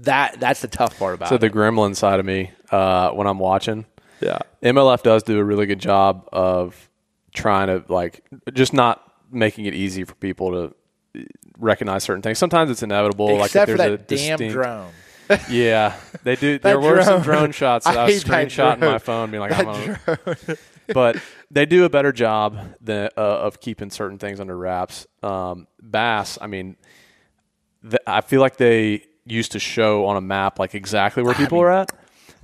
that that's the tough part about So it. So the gremlin side of me, uh, when I'm watching, yeah. MLF does do a really good job of trying to like just not making it easy for people to recognize certain things. Sometimes it's inevitable. like Except if for there's that a damn distinct, drone. Yeah, they do. *laughs* there were some drone. shots that *laughs* I I, was that screenshotting my phone, being like, I'm on *laughs* but they do a better job than, uh, of keeping certain things under wraps. Um, bass, I mean, th- I feel like they used to show on a map like exactly where people are at,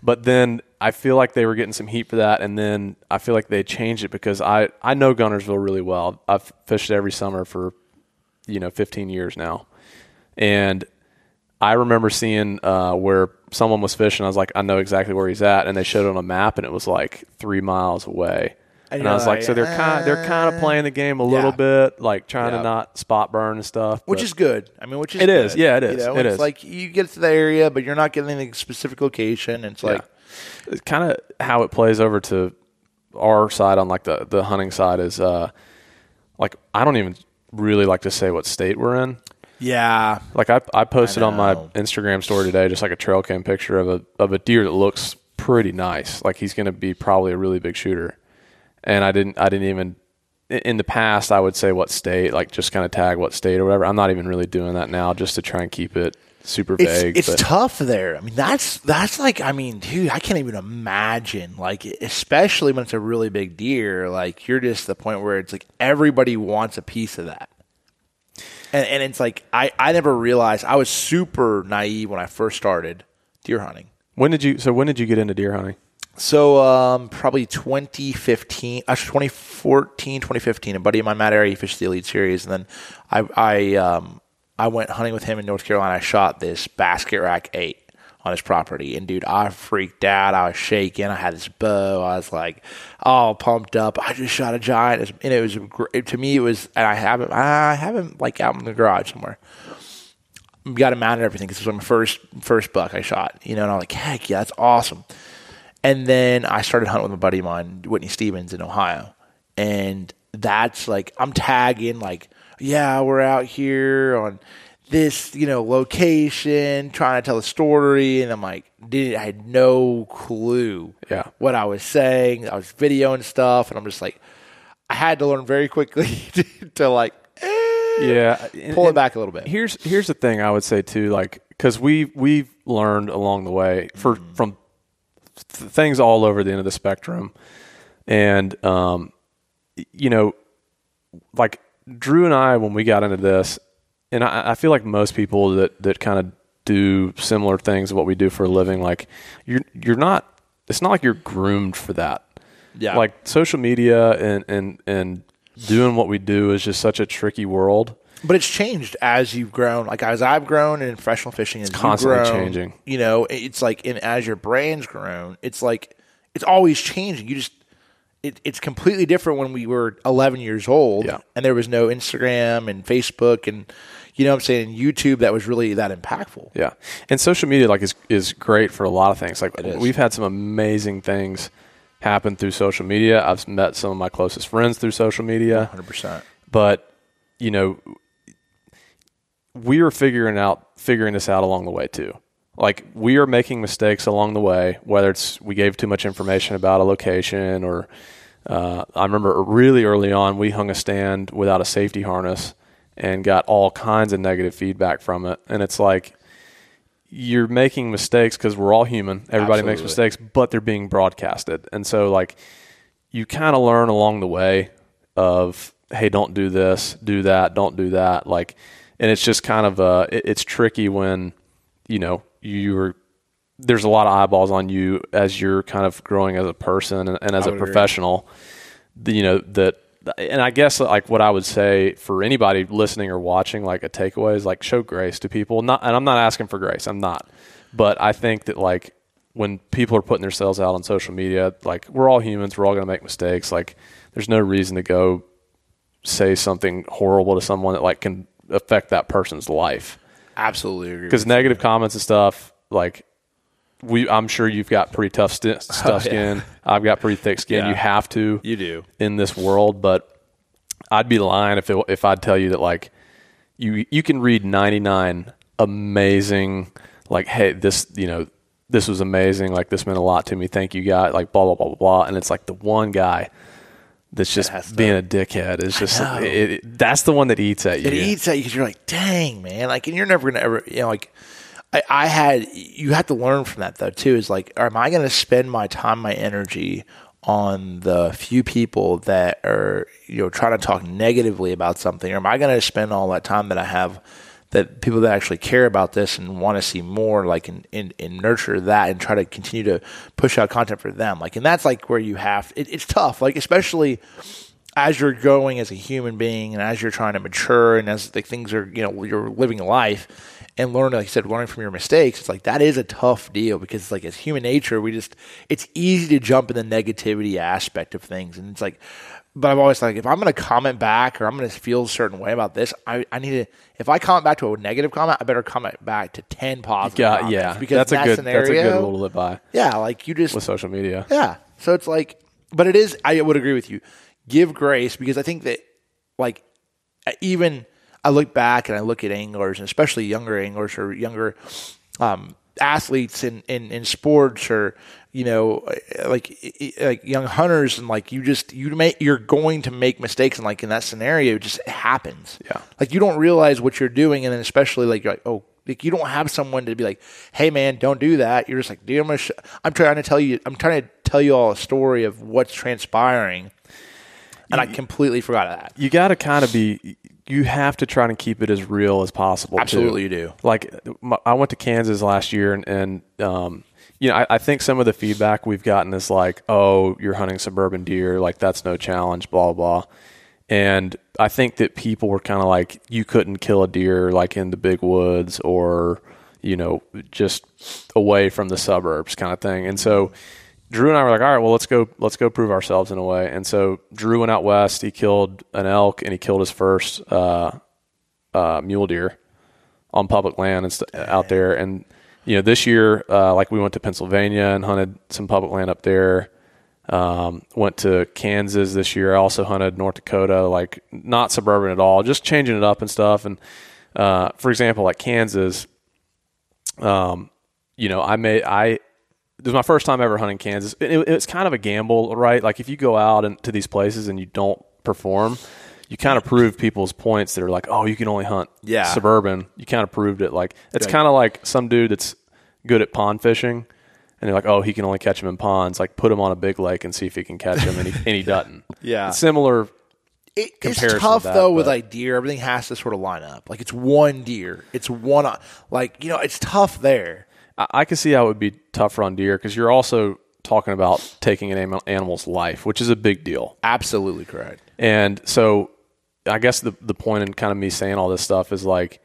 but then I feel like they were getting some heat for that, and then I feel like they changed it because I I know Guntersville really well. I've fished every summer for you know 15 years now, and I remember seeing uh, where someone was fishing. I was like, I know exactly where he's at, and they showed it on a map, and it was like three miles away. And And, I was like, like, so they're kind they're kind of playing the game a little yeah. bit, like trying Yeah. to not spot burn and stuff. Which is good. I mean, which is It is. good. Yeah, it is. You know, It it's is. like you get to the area, but you're not getting any specific location. It's like it's kind of how it plays over to our side on like the the hunting side is uh like I don't even really like to say what state we're in. yeah, Like I I posted on my. Instagram story today just like a trail cam picture of a of a deer that looks pretty nice. Like he's going to be probably a really big shooter. And I didn't I didn't even in- the past I would say what state, like just kind of tag what state or whatever. I'm not even really doing that now just to try and keep it super it's vague. it's but- tough there. I mean, that's that's like I mean, dude, I can't even imagine. Like, especially when it's a really big deer. Like, you're just the point where it's like everybody wants a piece of that. And, and it's like I, I never realized I was super naive when I first started deer hunting. when did you so when did you get into deer hunting? So um, probably 2015, actually 2014, 2015. A buddy of mine, Matt Arey, he fished the Elite Series, and then I I um, I went hunting with him in North Carolina. I shot this basket rack eight on his property, and dude, I freaked out. I was shaking. I had this bow. I was like, all pumped up. I just shot a giant, and it was great. to me. It was, and I haven't I haven't like out in the garage somewhere got him mounted and everything because it was my first first buck I shot, you know, and I'm like, heck yeah, that's awesome. And then I started hunting with my buddy of mine, Whitney Stevens in Ohio. And that's like I'm tagging like, yeah, we're out here on this, you know, location, trying to tell a story, and I'm like, did I had no clue Yeah. what I was saying. I was videoing stuff, and I'm just like, I had to learn very quickly *laughs* to like, eh, Yeah, pull it back a little bit. Here's here's the thing I would say too, like because we we've learned along the way for Mm-hmm. from th- things all over the end of the spectrum, and um, you know, like Drew and I when we got into this, and I, I feel like most people that that kind of do similar things what we do for a living, like you're you're not. It's not like you're groomed for that. Yeah. Like social media and and and doing what we do is just such a tricky world. But it's changed as you've grown. Like as I've grown in professional fishing, you've constantly grown, changing. You know, it's like and as your brand's grown, it's like it's always changing. You just it, it's completely different when we were 11 years old, Yeah. and there was no Instagram and Facebook and you know what I'm saying YouTube that was really that impactful. Yeah, and social media like is is great for a lot of things. Like we've had some amazing things happen through social media. I've met some of my closest friends through social media, 100. percent but you know, we are figuring out figuring this out along the way too. Like we are making mistakes along the way, whether it's we gave too much information about a location or uh, I remember really early on we hung a stand without a safety harness and got all kinds of negative feedback from it. And it's like you're making mistakes because we're all human. Everybody makes mistakes, but they're being broadcasted. And so like you kind of learn along the way of hey, don't do this, do that, don't do that. Like, and it's just kind of uh, it, it's tricky when you know you're there's a lot of eyeballs on you as you're kind of growing as a person and, and as a professional. The- You know that, and I guess like what I would say for anybody listening or watching, like a takeaway is like show grace to people. Not, and I'm not asking for grace. I'm not, but I think that like when people are putting themselves out on social media, like we're all humans, we're all going to make mistakes. Like there's no reason to go say something horrible to someone that like can affect that person's life Absolutely agree. because negative comments and stuff like we i'm sure you've got pretty tough tough *laughs* Oh, yeah. skin i've got pretty thick skin Yeah. you have to you. You do. in this world but I'd be lying if it, if I'd tell you that like you you can read 99 amazing like hey this you know this was amazing like this meant a lot to me thank you guy like blah blah blah blah blah and it's like the one guy that's just to- being a dickhead is just it, it- that's the one that eats at you It eats at you because you're like, dang, man. Like, and you're never gonna ever, you know, like. I, I had you have to learn from that though too. Is like, am I going to spend my time, my energy on the few people that are you know trying to talk negatively about something, or am I going to spend all that time that I have that people that actually care about this and want to see more, like, and, and, and nurture that and try to continue to push out content for them, like, and that's like where you have it, it's tough, like especially as you're growing as a human being and as you're trying to mature and as the things are, you know, you're living life and learning, like you said, learning from your mistakes, it's like that is a tough deal because it's like as human nature, we just, it's easy to jump in the negativity aspect of things. And it's like, but I've always like, if I'm going to comment back or I'm going to feel a certain way about this, I, I need to, if I comment back to a negative comment, I better comment back to 10 positive yeah comments yeah because that's a good scenario, that's a good rule to live by Yeah. Like you just, with social media yeah. So it's like, but it is, I would agree with you. Give grace because I think that, like, even I look back and I look at anglers, and especially younger anglers or younger um, athletes in, in, in sports or, you know, like like young hunters, and like you just you make you're going to make mistakes, and like in that scenario, it just happens. Yeah. like you don't realize what you're doing, and then especially like you're like oh. Like you don't have someone to be like, "Hey man, don't do that." You're just like, "Dude, I'm gonna sh- I'm trying to tell you. I'm trying to tell you all a story of what's transpiring," and I completely forgot of that. you got to kind of be you have to try to keep it as real as possible too. Absolutely, you do. like i went to kansas last year and, and um, you know I, I think some of the feedback we've gotten is like oh you're hunting suburban deer like that's no challenge blah blah and i think that people were kind of like you couldn't kill a deer like in the big woods or you know just away from the suburbs kind of thing and so Drew and I were like, all right, well, let's go, let's go prove ourselves in a way. And so Drew went out west. He killed an elk and he killed his first uh, uh, mule deer on public land and st- out there. And you know, this year, uh, like we went to Pennsylvania and hunted some public land up there. Um, went to Kansas this year. I also hunted North Dakota, like not suburban at all, just changing it up and stuff. And uh, for example, like Kansas, um, you know, I made I it was my first time ever hunting Kansas. It, it, it's kind of a gamble, right? Like if you go out and, to these places and you don't perform, you kind of prove people's points that are like, oh, you can only hunt Yeah. suburban. You kind of proved it. Like it's kind of like some dude that's good at pond fishing, and they're like, oh, he can only catch them in ponds. Like put him on a big lake and see if he can catch them, and he, and he *laughs* doesn't. Yeah. It's similar. It, it's tough to that, though with like deer. Everything has to sort of line up. Like it's one deer. It's one. Like you know, it's tough there. I, I can see how it would be tougher on deer because you're also talking about taking an animal's life, which is a big deal. Absolutely correct. And so I guess the the point in kind of me saying all this stuff is like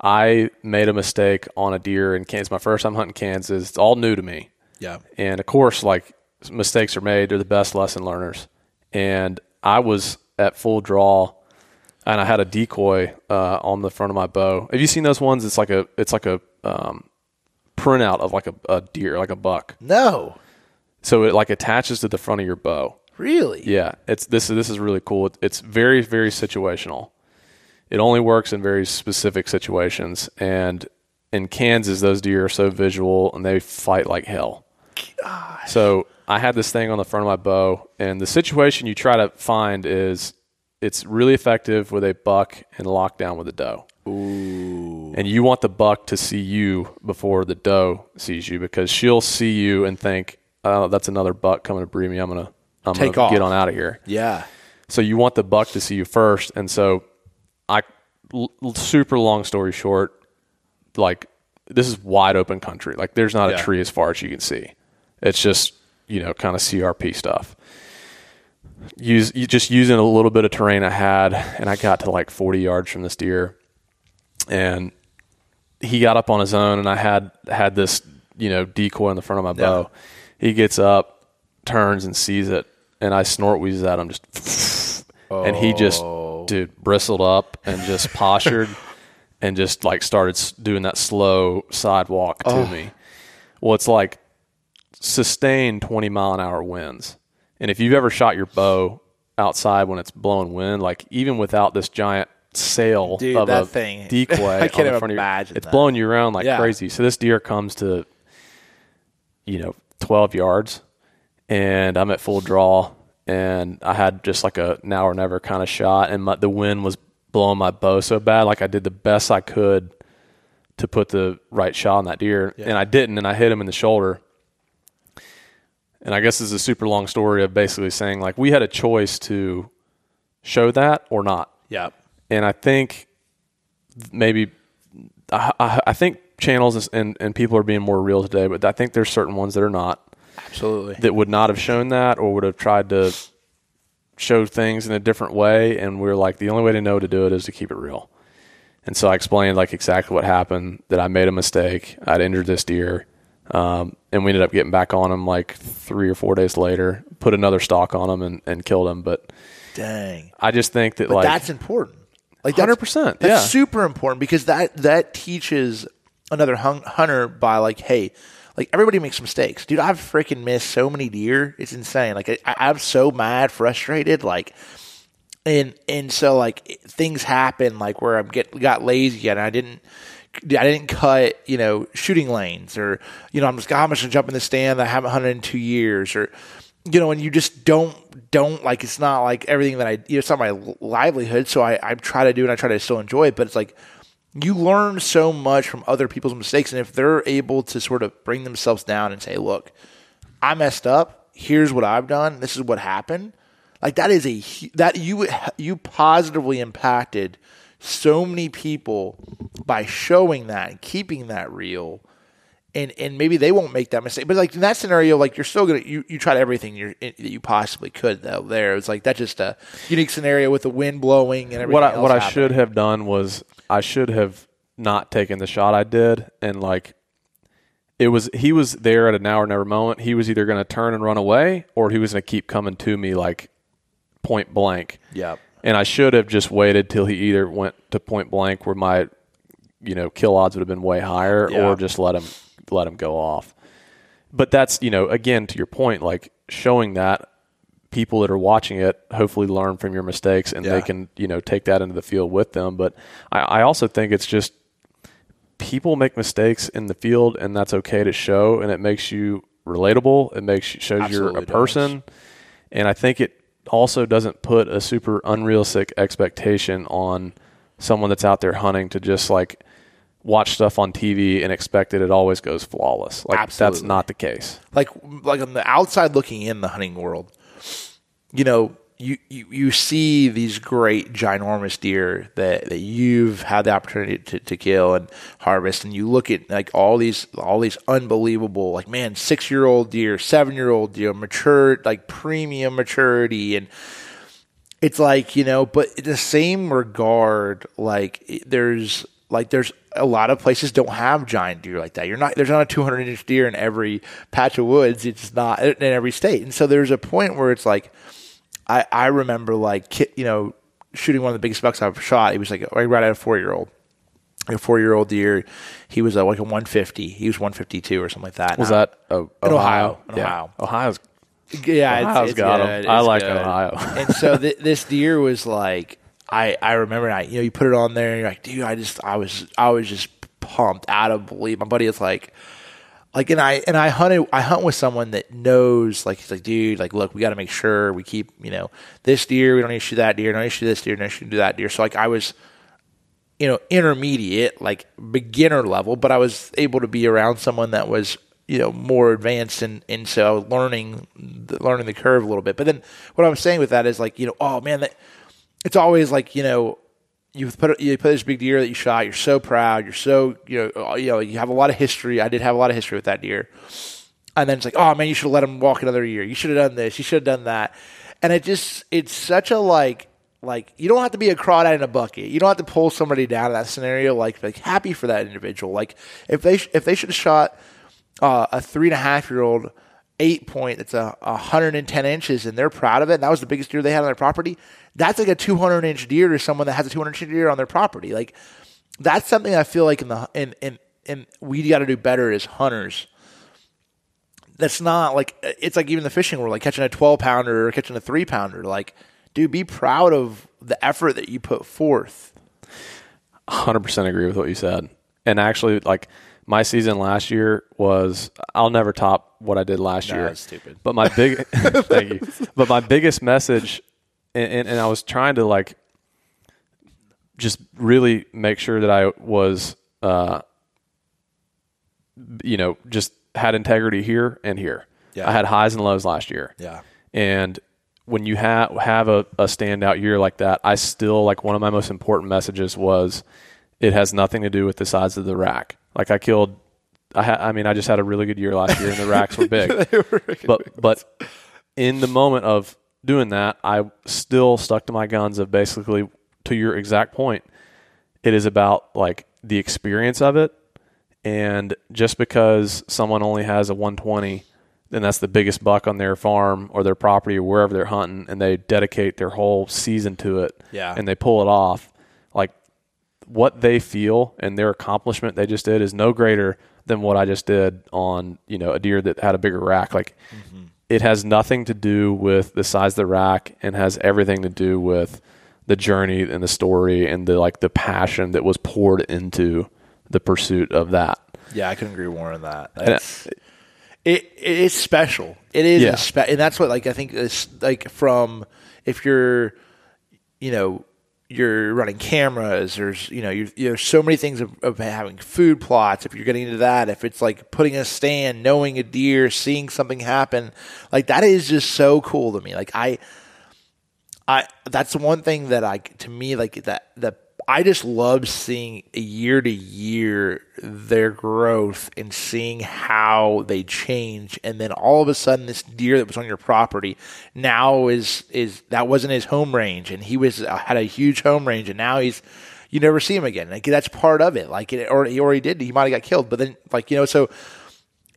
I made a mistake on a deer in Kansas. My first time hunting Kansas. It's all new to me. Yeah. And of course, like mistakes are made. They're the best lesson learners. And I was at full draw, and I had a decoy uh, on the front of my bow. Have you seen those ones? It's like a it's like a um, printout of like a, a deer, like a buck. No. So it like attaches to the front of your bow. Really. Yeah, it's this. This is really cool. It- It's very very situational. It only works in very specific situations. And in Kansas, those deer are so visual and they fight like hell. So I had this thing on the front of my bow, and the situation you try to find is it's really effective with a buck and lockdown with a doe. Ooh. And you want the buck to see you before the doe sees you because she'll see you and think, "Oh, that's another buck coming to breed me. I'm gonna, I'm Take gonna off. get on out of here." Yeah. So you want the buck to see you first, and so I, l- super long story short, like this is wide open country. Like there's not Yeah. a tree as far as you can see. It's just you know kind of CRP stuff. Use just using a little bit of terrain I had, and I got to like 40 yards from this deer, and he got up on his own, and I had had this you know decoy in the front of my bow. He gets up, turns, and sees it, and I snort wheezes at him just, and he just oh. dude bristled up and just *laughs* postured, and just like started doing that slow sidewalk to me. Well, it's like sustained 20 mile an hour winds. And if you've ever shot your bow outside when it's blowing wind, like even without this giant sail Dude, of that a thing- *laughs* decoy, I can't the even front of your- imagine it's blowing you around like Yeah. crazy. So this deer comes to, you know, twelve yards, and I'm at full draw, and I had just like a now or never kind of shot, and my, the wind was blowing my bow so bad, like I did the best I could to put the right shot on that deer, and I didn't, and I hit him in the shoulder. And I guess this is a super long story of basically saying like we had a choice to show that or not. Yeah. And I think maybe I, I, I think channels and, and people are being more real today, but I think there's certain ones that are not Absolutely. that would not have shown that or would have tried to show things in a different way. And we are like, the only way to know to do it is to keep it real. And so I explained like exactly what happened, that I made a mistake. I'd injured this deer. Um, and we ended up getting back on him like three or four days later, put another stock on him and, and killed him. But Dang. I just think that But like that's important. Like that's- 100%, That's yeah. super important because that that teaches another hun- hunter by like, hey, like everybody makes mistakes, dude. I've freaking missed so many deer. It's insane. Like I, I'm so mad, frustrated, like. And and so like things happen like where I'm get got lazy and I didn't I didn't cut you know shooting lanes or you know I'm just God, I'm just gonna jump in the stand that I haven't hunted in two years or you know and you just don't don't like it's not like everything that I you know it's not my livelihood so I I try to do and I try to still enjoy it but it's like you learn so much from other people's mistakes and if they're able to sort of bring themselves down and say look I messed up. Here's what I've done. This is what happened. Like that is a that you you positively impacted so many people by showing that and keeping that real. And and maybe they won't make that mistake. But like in that scenario, like you're still gonna you, you tried everything you're, that you possibly could though. There, it's like that's just a unique scenario with the wind blowing and everything. what I, what I should have done was I should have not taken the shot I did and like it was he was there at an hour and never moment. He was either going to turn and run away or he was going to keep coming to me like point blank. Yep. And I should have just waited till he either went to point blank where my you know kill odds would have been way higher Yeah. or just let him let him go off. But that's, you know, again to your point like showing that people that are watching it hopefully learn from your mistakes and Yeah. they can you know take that into the field with them. But I, I also think it's just people make mistakes in the field and that's okay to show and it makes you relatable. It makes you shows you're a person. And i think it also doesn't put a super unrealistic expectation on someone that's out there hunting to just like watch stuff on tv and expect that it always goes flawless. Like that's not the case. Like like on the outside looking in the hunting world, you know, you, you, you see these great ginormous deer that, that you've had the opportunity to, to kill and harvest and you look at like all these all these unbelievable like man six year old deer seven year old deer mature like premium maturity and it's like you know but in the same regard like there's like there's a lot of places don't have giant deer like that. You're not there's not a 200 inch deer in every patch of woods. It's not in every state. And so there's a point where it's like i i remember like you know shooting one of the biggest bucks i've shot he was like right at a four year old a four year old deer he was uh, like a 150 he was 152 or something like that was Now- that In Ohio. In yeah. Ohio. ohio's yeah, it's, Ohio's it's got 'em. good. I It's like good. Ohio. *laughs* and so th- this deer was like, I I remember, I, you know, you put it on there, and you're like, dude, I just, I was, I was just pumped out of belief. My buddy is like, like, and I and I hunted, I hunt with someone that knows, like, he's like, dude, like, look, we got to make sure we keep, you know, this deer, we don't shoot that deer, don't shoot this deer, don't shoot that deer. So like, I was you know, intermediate, like beginner level, but I was able to be around someone that was, you know, more advanced and and so learning the, learning the curve a little bit. But then what I'm saying with that is like, you know, oh man, that it's always like, you know, you put you put this big deer that you shot, you're so proud, you're so, you know, you know, you have a lot of history. I did have a lot of history with that deer. And then it's like, oh man, you should have let him walk another year. You should have done this. You should have done that. And it just, it's such a like, like you don't have to be a crawdad in a bucket. You don't have to pull somebody down in that scenario. Like, like happy for that individual. Like if they if they should have shot uh, a three and a half year old eight point that's a, a hundred and ten inches and they're proud of it. And that was the biggest deer they had on their property. That's like a two hundred inch deer to someone that has a two hundred inch deer on their property. Like that's something I feel like in the in in, in we got to do better as hunters that's not like it's like even the fishing world, like catching a twelve pounder or catching a three pounder. Like, dude, be proud of the effort that you put forth. 100% agree with what you said. And actually, like my season last year was, I'll never top what I did last No, year. that's stupid. But my big, *laughs* *laughs* thank you. But my biggest message, and, and, and I was trying to like just really make sure that I was, uh, you know, just had integrity here and here. Yeah. I had highs and lows last year. Yeah. And when you have have a, a standout year like that, I still like one of my most important messages was it has nothing to do with the size of the rack. Like I killed I ha- I mean I just had a really good year last year and the racks were *laughs* big. but but in the moment of doing that, I still stuck to my guns of basically to your exact point. It is about like the experience of it and just because someone only has a 120 then that's the biggest buck on their farm or their property or wherever they're hunting and they dedicate their whole season to it Yeah. and they pull it off what they feel and their accomplishment they just did is no greater than what I just did on you know a deer that had a bigger rack like mm-hmm. it has nothing to do with the size of the rack and has everything to do with the journey and the story and the like the passion that was poured into the pursuit of that Yeah, I couldn't agree more on that. And it it's special. It is, Yeah. spe- and that's what like I think is like from if you're, you know, you're running cameras. There's you know you there's so many things of, of having food plots. If you're getting into that, if it's like putting a stand, knowing a deer, seeing something happen, like that is just so cool to me. Like I. I that's one thing that I to me like that that I just love seeing year to year their growth and seeing how they change. And then all of a sudden this deer that was on your property now is is that wasn't his home range. And he was uh, had a huge home range. And now he's you never see him again. Like that's part of it. Like it, or or he did. He might have got killed but then like you know so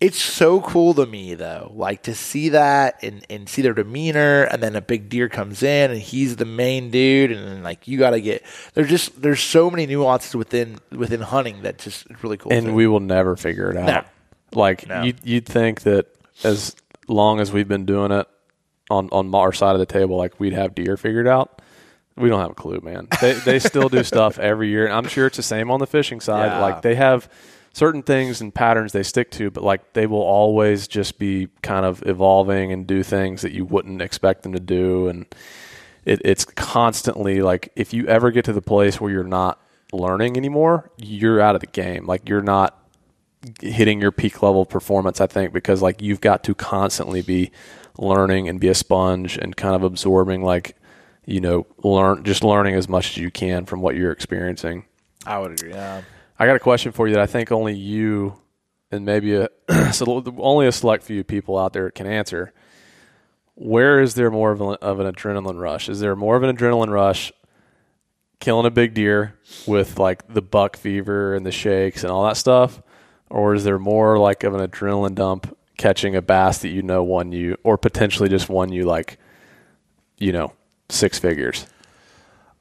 it's so cool to me though, like to see that and, and see their demeanor, and then a big deer comes in and he's the main dude, and then like you got to get there's just there's so many nuances within within hunting that just is really cool. and too. we will never figure it out. Like No. you, you'd think that as long as we've been doing it on on our side of the table, like we'd have deer figured out. We don't have a clue, man. They they still do *laughs* stuff every year, and I'm sure it's the same on the fishing side. Yeah. Like they have certain things and patterns they stick to, but like they will always just be kind of evolving and do things that you wouldn't expect them to do, and it, it's constantly like if you ever get to the place where you're not learning anymore, you're out of the game. Like you're not hitting your peak level performance, I think, because like you've got to constantly be learning and be a sponge and kind of absorbing like, you know, learn just learning as much as you can from what you're experiencing. I would agree. Yeah. I got a question for you that I think only you and maybe a *clears throat* so only a select few people out there can answer. Where is there more of, of an adrenaline rush? Is there more of an adrenaline rush killing a big deer with like the buck fever and the shakes and all that stuff, or is there more like of an adrenaline dump catching a bass that you know won you, or potentially just won you like, you know, six figures?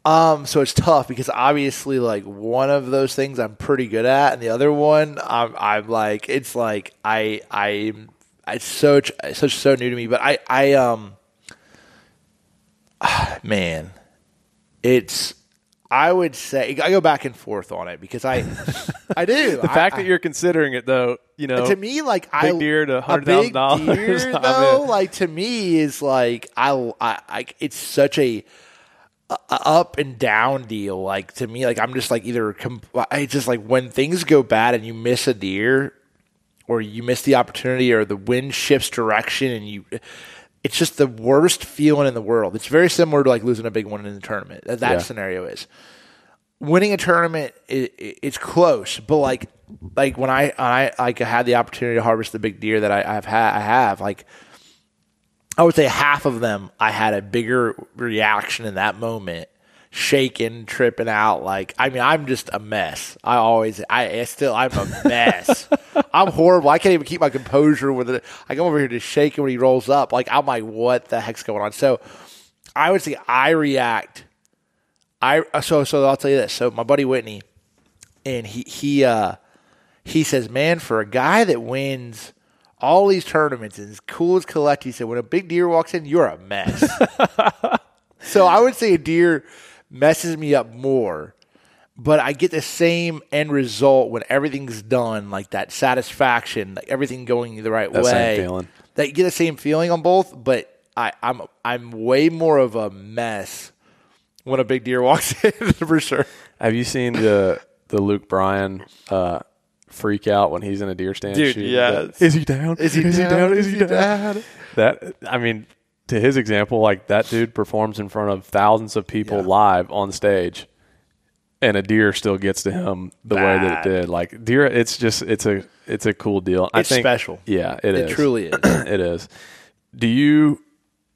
Um, so it's tough because obviously, like one of those things I'm pretty good at, and the other one I'm, I'm like, it's like I, I, it's so, it's such so new to me. But I, I, um, *sighs* man, it's, I would say I go back and forth on it because I, *laughs* I do. The fact that you're considering it, though, you know, to me, like I deer to a $100,000, deer, *laughs* I'm though, like to me is like I, I, I it's such a up and down deal. Like to me, like I'm just like either com- I just like when things go bad and you miss a deer, or you miss the opportunity, or the wind shifts direction and you. It's just the worst feeling in the world. It's very similar to like losing a big one in the tournament. That, that Yeah. scenario is winning a tournament it, it, it's close but like like when i i like had the opportunity to harvest the big deer that I, i've had i have like i would say half of them i had a bigger reaction in that moment shaking tripping out like i mean i'm just a mess. I always i, I still i'm a mess. *laughs* I'm horrible. I can't even keep my composure with it. I come over here to shake him when he rolls up. Like i'm like what the heck's going on? So i would say i react. I so so I'll tell you this. So my buddy Whitney, and he he uh he says, man, for a guy that wins all these tournaments and is cool as collect, he said, when a big deer walks in, you're a mess. *laughs* So I would say a deer messes me up more, but I get the same end result when everything's done, like that satisfaction, like everything going the right That way. same feeling. That you get the same feeling on both, but I, I'm I'm way more of a mess when a big deer walks *laughs* in for sure. Have you seen the the Luke Bryan uh, freak out when he's in a deer stand? Dude, shooting? yes. That- Is he down? Is he down? Is he down? That I mean, to his example, like that dude performs in front of thousands of people Yeah. live on stage, and a deer still gets to him the way that it did. Like deer, it's just it's a it's a cool deal. I It's think, special. Yeah, it It is. truly is. *clears throat* it is. Do you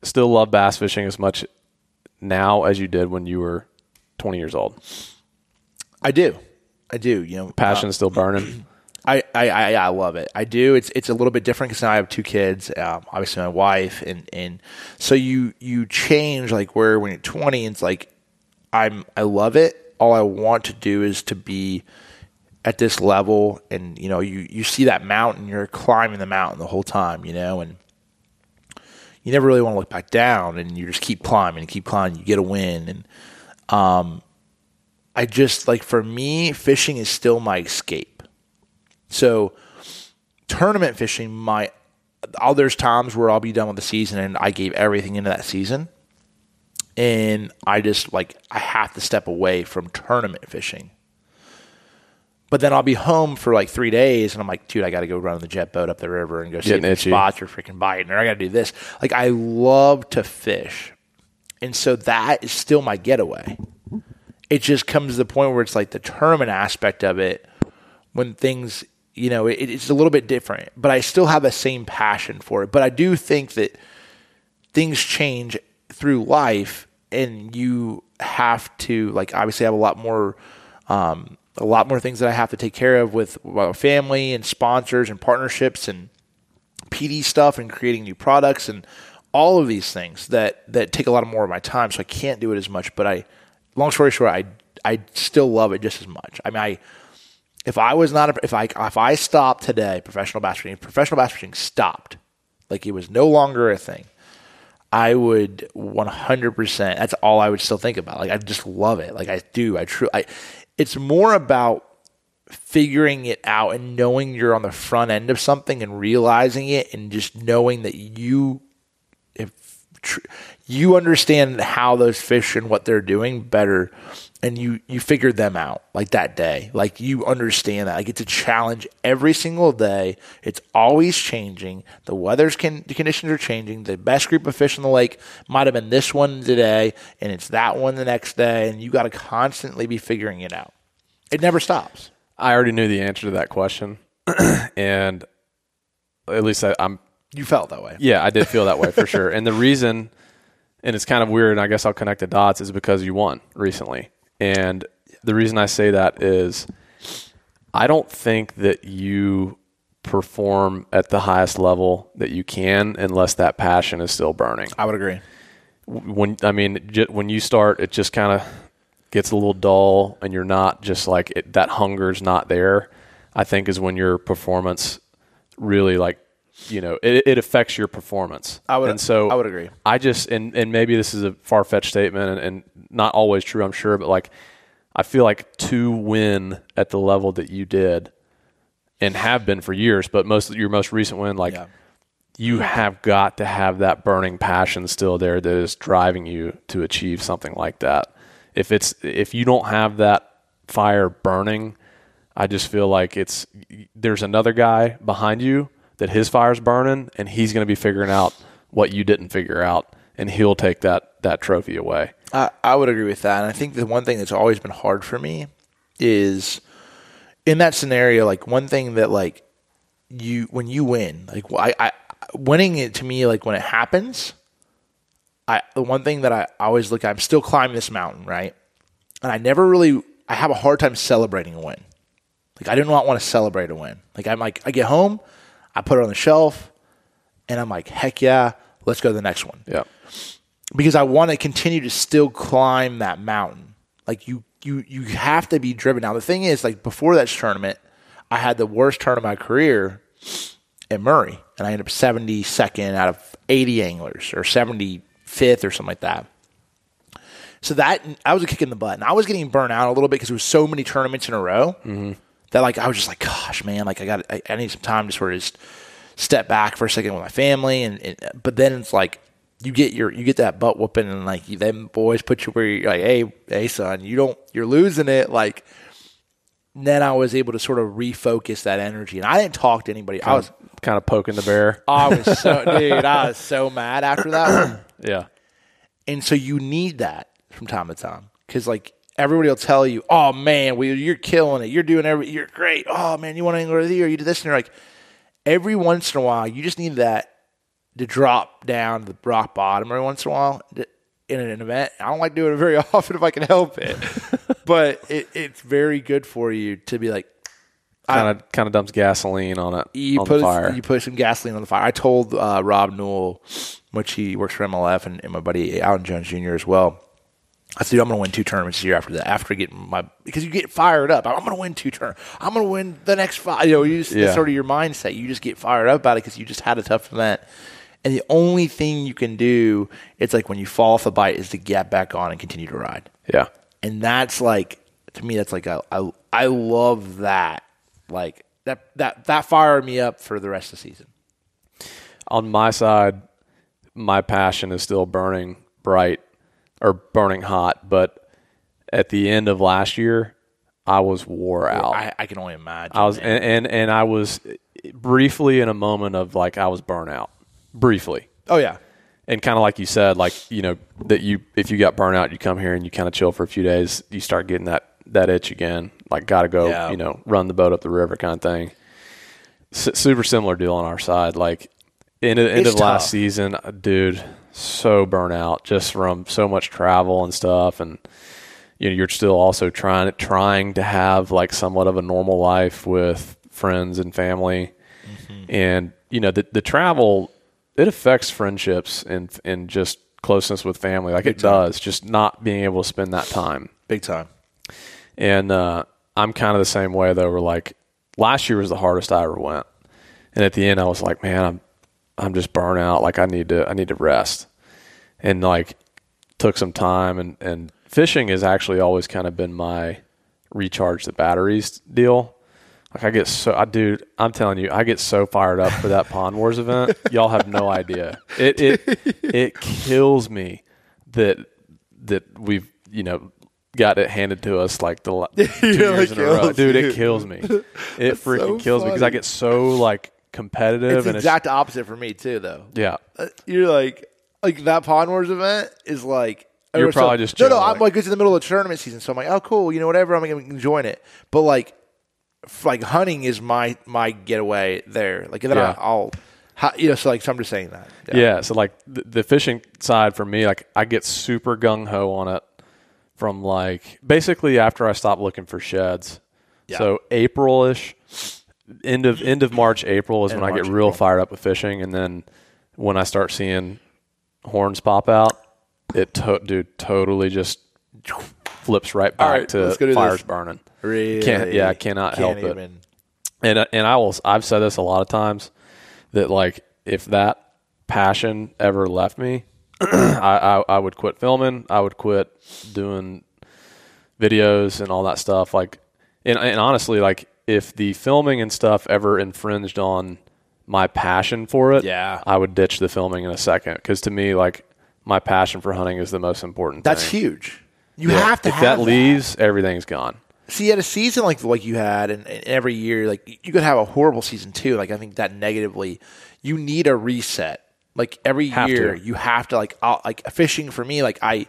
still love bass fishing as much now as you did when you were 20 years old? I do, I do. You know, Passion uh, still burning. I, I, I, I love it. I do. It's it's a little bit different because now I have two kids. Um, obviously, my wife, and and so you you change like where when you're 20, it's like I'm I love it. All I want to do is to be at this level, and you know you you see that mountain, you're climbing the mountain the whole time, you know, and you never really want to look back down, and you just keep climbing and keep climbing. You get a win, and um, I just like for me, fishing is still my escape. So tournament fishing might oh, there's times where I'll be done with the season and I gave everything into that season. And I just like I have to step away from tournament fishing. But then I'll be home for like three days and I'm like, dude, I gotta go run the jet boat up the river and go see if spots are freaking biting or I gotta do this. Like I love to fish. And so that is still my getaway. It just comes to the point where it's like the tournament aspect of it when things you know it, it's a little bit different but i still have the same passion for it. But i do think that things change through life and you have to like obviously have a lot more um, a lot more things that i have to take care of with family and sponsors and partnerships and pd stuff and creating new products and all of these things that that take a lot more of my time. So i can't do it as much but i long story short i i still love it just as much. I mean i if I was not a, if I if I stopped today, professional fishing, professional fishing stopped, like it was no longer a thing, I would 100%. That's all I would still think about. Like I just love it. Like I do. I true. I. It's more about figuring it out and knowing you're on the front end of something and realizing it and just knowing that you if tr- you understand how those fish and what they're doing better and you you figured them out like that day. Like you understand that. Like it's a challenge every single day. It's always changing. The weather's can the conditions are changing. The best group of fish in the lake might have been this one today and it's that one the next day and you got to constantly be figuring it out. It never stops. I already knew the answer to that question, *clears throat* and at least I, I'm you felt that way. Yeah, I did feel that way for *laughs* sure. And the reason, and it's kind of weird, and I guess I'll connect the dots, is because you won recently. And the reason I say that is I don't think that you perform at the highest level that you can unless that passion is still burning. i would agree When I mean, when you start, it just kind of gets a little dull, and you're not just like it, that hunger's not there. I think is when your performance really like you know it, it affects your performance. I would- and so I would agree. I just and and maybe this is a far fetched statement and, and not always true, I'm sure, but like I feel like to win at the level that you did and have been for years, but most your most recent win, like Yeah. you have got to have that burning passion still there that is driving you to achieve something like that. If it's if you don't have that fire burning, I just feel like it's there's another guy behind you that his fire's burning and he's going to be figuring out what you didn't figure out and he'll take that that trophy away. I, I would agree with that. And I think the one thing that's always been hard for me is in that scenario, like one thing that like you when you win, like I, I winning it to me, like when it happens, I the one thing that I always look at, I'm still climbing this mountain, right? And I never really I have a hard time celebrating a win. Like I do not want to celebrate a win. Like I'm like I get home, I put it on the shelf, and I'm like, heck yeah, let's go to the next one Yeah. because I want to continue to still climb that mountain. Like you, you, you have to be driven. Now the thing is, like before that tournament, I had the worst turn of my career at Murray, and I ended up seventy second out of eighty anglers, or seventy fifth, or something like that. So that I was a kick in the butt, and I was getting burnt out a little bit because there was so many tournaments in a row mm-hmm. That like I was just like, gosh, man, like I got I, I need some time to sort of just step back for a second with my family, and, and but then it's like you get your you get that butt whooping, and like you, them boys put you where you're like, hey, hey, son, you don't you're losing it, like. Then I was able to sort of refocus that energy, and I didn't talk to anybody. I was kind of poking the bear. I was so *laughs* dude, I was so mad after that. Yeah. And so you need that from time to time because like everybody will tell you, "Oh man, we, you're killing it. You're doing every. You're great. Oh man, you want to go to the year? You did this." And you're like, every once in a while, you just need that to drop down to the rock bottom every once in a while in an event. I don't like doing it very *laughs* often if I can help it, *laughs* but it, it's very good for you to be like, Kind of kind of dumps gasoline on it you on put the fire. you put some gasoline on the fire. I told uh, Rob Newell, which he works for MLF, and, and my buddy Alton Jones Jr. as well. I said, "Dude, I'm going to win two tournaments this year after that. After getting my because you get fired up. I'm going to win two tournaments. I'm going to win the next five. You know, you just, Yeah. that's sort of your mindset. You just get fired up about it because you just had a tough event. And the only thing you can do, it's like when you fall off the bike, is to get back on and continue to ride yeah. and that's like to me that's like a, I I love that like that that that fired me up for the rest of the season. on my side, my passion is still burning bright or burning hot, but at the end of last year, I was wore out. I, I can only imagine. I was and, and and I was briefly in a moment of like I was burnt out. Briefly. oh yeah, And kind of like you said, like, you know, that you if you got burnt out, you come here and you kind of chill for a few days, you start getting that that itch again. Like got to go, Yeah. you know, run the boat up the river kind of thing. S- super similar deal on our side. Like end of, end It's of last season, dude, so burnt out just from so much travel and stuff and you know, you're still also trying trying to have like somewhat of a normal life with friends and family. Mm-hmm. And you know, the the travel it affects friendships and and just closeness with family like it does just not being able to spend that time. big time. And uh, I'm kind of the same way though. We're like, last year was the hardest I ever went, and at the end I was like, man, I'm I'm just burnt out. Like I need to I need to rest, and like took some time and and fishing has actually always kind of been my recharge the batteries deal. Like I get so I dude, I'm telling you, I get so fired up for that Pond Wars event. Y'all have no idea. It it it kills me that that we've you know got it handed to us like the *laughs* two years in a row. Dude, you. it kills me. It freaking so kills me because I get so like competitive It's the and exact opposite for me too, though. yeah. Uh, You're like like that Pond Wars event is like. You're or so- probably just no, no. chilling, I'm like- like it's in the middle of the tournament season, so I'm like, oh, cool, you know, whatever. I'm gonna enjoy it. But like, like hunting is my my getaway there. Like, and then Yeah. I, I'll, ha- you know, so like, so I'm just saying that. Yeah. so like the, the fishing side for me, like I get super gung ho on it from like basically after I stop looking for sheds. Yeah. So April ish, end of end of March, April is End when I get real April. fired up with fishing, and then when I start seeing horns pop out, it to- dude totally just flips right back right, to let's go to fires this. burning. Really? Can't- yeah, I cannot Can't help it. and uh, and I will I've said this a lot of times that like if that passion ever left me, *clears throat* I, I I would quit filming. I would quit doing videos and all that stuff. Like, and, and honestly, like if the filming and stuff ever infringed on my passion for it, Yeah. I would ditch the filming in a second because to me, like my passion for hunting is the most important. That's thing. huge. You Yeah. have to if have that leaves, everything's gone. See, at a season like like you had, and, and every year, like you could have a horrible season too. Like I think that negatively, you need a reset. Like every Have year, to. you have to like I'll, like fishing for me. Like I,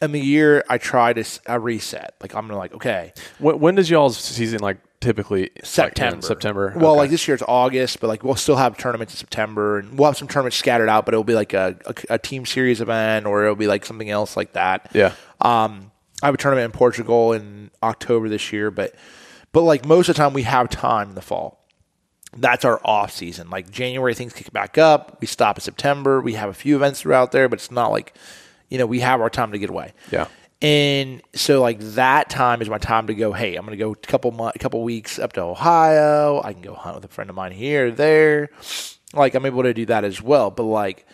in the year, I try to s- a reset. Like I'm gonna like okay, When, when does y'all's season like typically like? September. September. Well, Okay. like this year it's August, but like we'll still have tournaments in September, and we'll have some tournaments scattered out. But it'll be like a, a, a team series event, or it'll be like something else like that. Yeah. Um, I have a tournament in Portugal in October this year, but but like most of the time we have time in the fall. That's our off season. Like January, things kick back up. We stop in September. We have a few events throughout there, but it's not like you know we have our time to get away. Yeah. And so like that time is my time to go. Hey, I'm going to go a couple month, a couple weeks up to Ohio. I can go hunt with a friend of mine here, or there. Like I'm able to do that as well. But like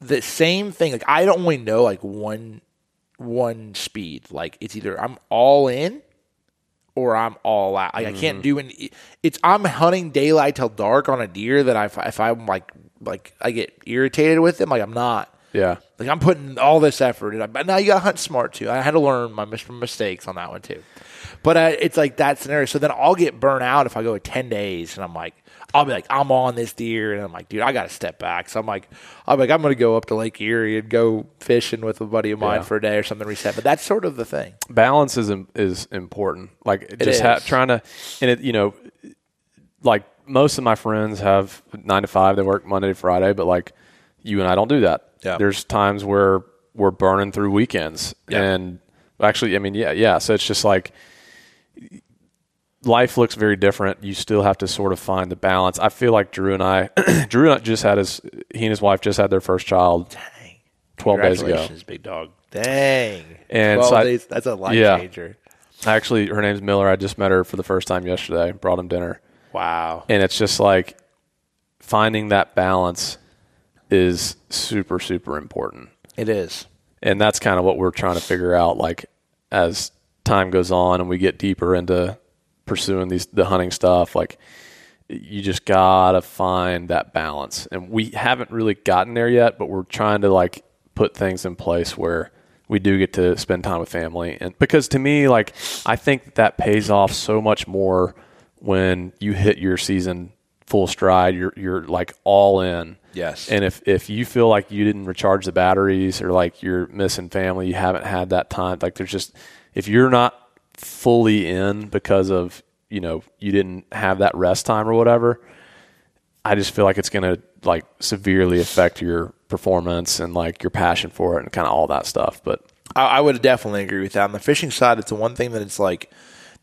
the same thing. Like I don't only know like one one speed. Like it's either I'm all in or I'm all out. Like I can't mm-hmm. do any. It's I'm hunting daylight till dark on a deer that I if I'm like like I get irritated with them. Like I'm not. Yeah. Like I'm putting all this effort in. But now you got to hunt smart too. I had to learn my mis- mistakes on that one too. But uh, it's like that scenario. So then I'll get burnt out if I go ten days, and I'm like, I'll be like, I'm on this deer, and I'm like, dude, I got to step back. So I'm like, I'm like, I'm gonna go up to Lake Erie and go fishing with a buddy of mine Yeah. for a day or something. Reset. But that's sort of the thing. balance is is important. Like just ha- trying to, and it you know, like most of my friends have nine to five. They work Monday to Friday, but like you and I don't do that. Yeah. There's times where we're burning through weekends, Yeah. and actually, I mean, yeah, yeah. So it's just like life looks very different. You still have to sort of find the balance. I feel like Drew and I, *clears throat* Drew and I just had his, he and his wife just had their first child Dang. 12 days ago. Big dog. Dang. And 12 so I- days, that's a life Yeah. changer. Actually, her name's Miller. I just met her for the first time yesterday. Brought him dinner. Wow. and it's just like finding that balance is super super important. It is. and that's kind of what we're trying to figure out like as time goes on and we get deeper into pursuing these the hunting stuff like you just gotta find that balance. And we haven't really gotten there yet but we're trying to like put things in place where we do get to spend time with family. And because to me like i think that, that pays off so much more when you hit your season full stride you're you're like all in Yes. and if if you feel like you didn't recharge the batteries or like you're missing family, you haven't had that time. Like there's just if you're not fully in because of you know you didn't have that rest time or whatever, I just feel like it's gonna like severely affect your performance and like your passion for it and kind of all that stuff. But I, I would definitely agree with that. On the fishing side, it's the one thing that it's like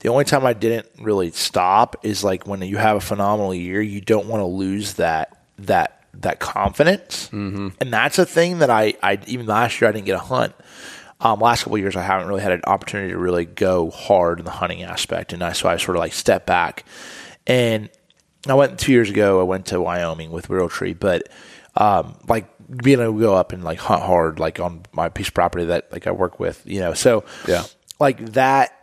the only time I didn't really stop is like when you have a phenomenal year, you don't want to lose that that that confidence, mm-hmm. and that's a thing that I, I even last year I didn't get a hunt. Um, last couple of years, I haven't really had an opportunity to really go hard in the hunting aspect, and I, so I sort of like step back. And I went two years ago. I went to Wyoming with Realtree, but um, like being able to go up and like hunt hard, like on my piece of property that like I work with, you know. So Yeah. like that.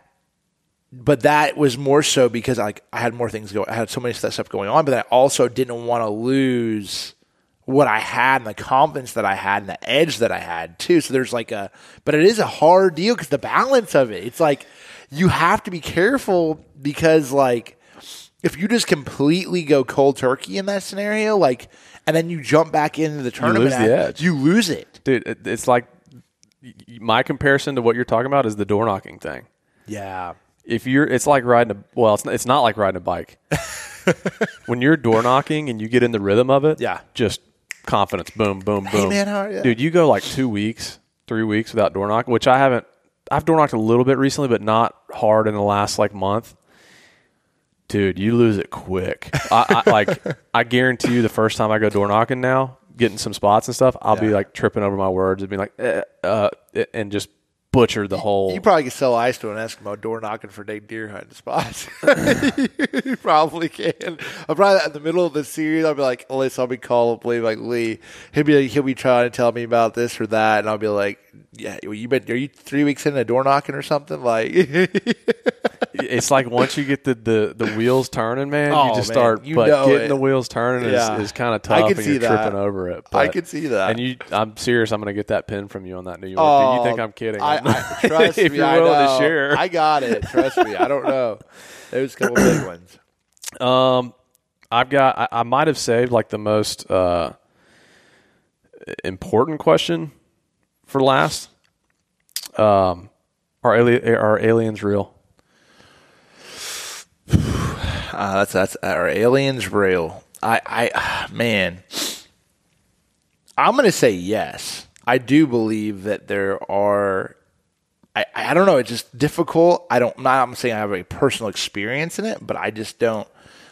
But that was more so because like I had more things going. I had so many stuff going on, but I also didn't want to lose what I had and the confidence that I had and the edge that I had too. So there's like a, but it is a hard deal because the balance of it. It's like you have to be careful because like if you just completely go cold turkey in that scenario, like, and then you jump back into the tournament, you lose the edge. you lose it. dude, it's like my comparison to what you're talking about is the door knocking thing. Yeah. If you're it's like riding a well it's not, it's not like riding a bike *laughs* when you're door knocking and you get in the rhythm of it Yeah. just confidence boom boom Hey, boom man, how are ya? dude you go like two weeks three weeks without door knocking which i haven't i've door knocked a little bit recently but not hard in the last like month dude you lose it quick I, I *laughs* like i guarantee you the first time i go door knocking now getting some spots and stuff i'll be Yeah. like tripping over my words and be like eh, uh, and just butcher the whole You probably could sell ice to an Eskimo door knocking for day deer hunting spots. *laughs* you probably can. I'm probably in the middle of the series. I'll be like, listen, I'll be calling, like Lee. He'll be he'll be trying to tell me about this or that, and I'll be like, yeah, you been are you three weeks into door knocking or something? Like, *laughs* it's like once you get the, the, the wheels turning, man, Oh, you just man, start. you but getting it. the wheels turning Yeah. is, is kind of tough. I can and see you're that. tripping over it. I can see that. And you, I'm serious. I'm going to get that pin from you on that new one. Oh, you think I'm kidding? I, *laughs* I, trust if me, you're I willing know. to share. I got it. Trust me. I don't know. There's a couple big *clears throat* ones. Um, I've got. I, I might have saved like the most uh, important question for last. Um, are ali- are aliens real? *sighs* Uh, that's that's are aliens real? I I *sighs* man, I'm gonna say yes. I do believe that there are. I I don't know. It's just difficult. I don't. Not I'm saying I have a personal experience in it, but I just don't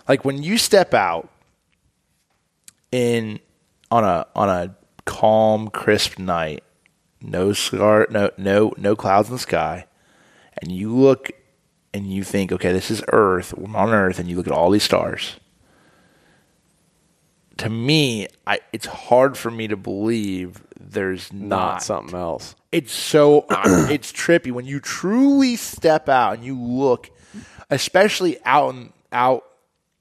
like when you step out in on a on a calm, crisp night, no scar, no no no clouds in the sky, and you look and you think, okay, this is Earth, we're on Earth, and you look at all these stars. to me, I it's hard for me to believe there's Not not, something else. It's so *clears throat* it's trippy when you truly step out and you look, especially out in, out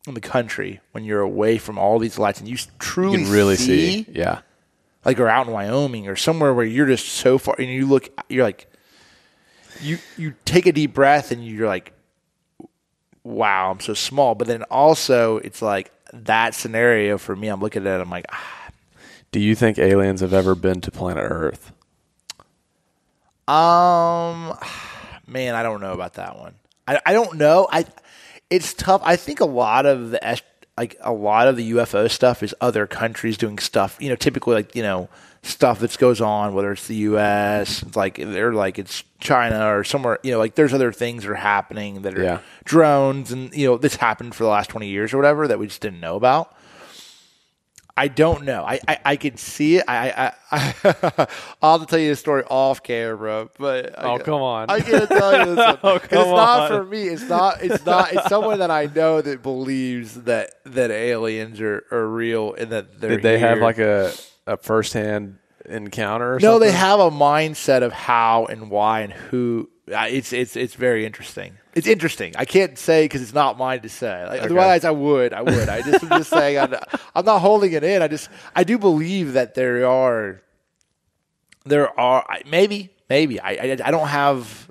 in the country when you're away from all these lights and you truly You can really see, see. Yeah. like or out in Wyoming or somewhere where you're just so far and you look you're like you you take a deep breath and you're like wow I'm so small but then also it's like that scenario for me I'm looking at it I'm like ah, Do you think aliens have ever been to planet Earth? um man I don't know about that one I I don't know I it's tough I think a lot of the like a lot of the UFO stuff is other countries doing stuff you know typically like you know stuff that goes on whether it's the US it's like they're like it's China or somewhere you know like there's other things that are happening that are Yeah. drones and you know this happened for the last 20 years or whatever that we just didn't know about I don't know. I, I, I could see it. I, I, I *laughs* I'll have to tell you the story off camera, but I Oh, come on. I can't tell you *laughs* this. Oh, it's not for me. It's not. It's not. It's someone that I know that believes that that aliens are, are real and that they're. Did they have like a a firsthand encounter? Or No, something? they have a mindset of how and why and who. It's it's it's very interesting. It's interesting. I can't say because it's not mine to say. Like, Otherwise, I would. I would. I just am just saying. I'm, I'm not holding it in. I just I do believe that there are there are maybe maybe I I, I don't have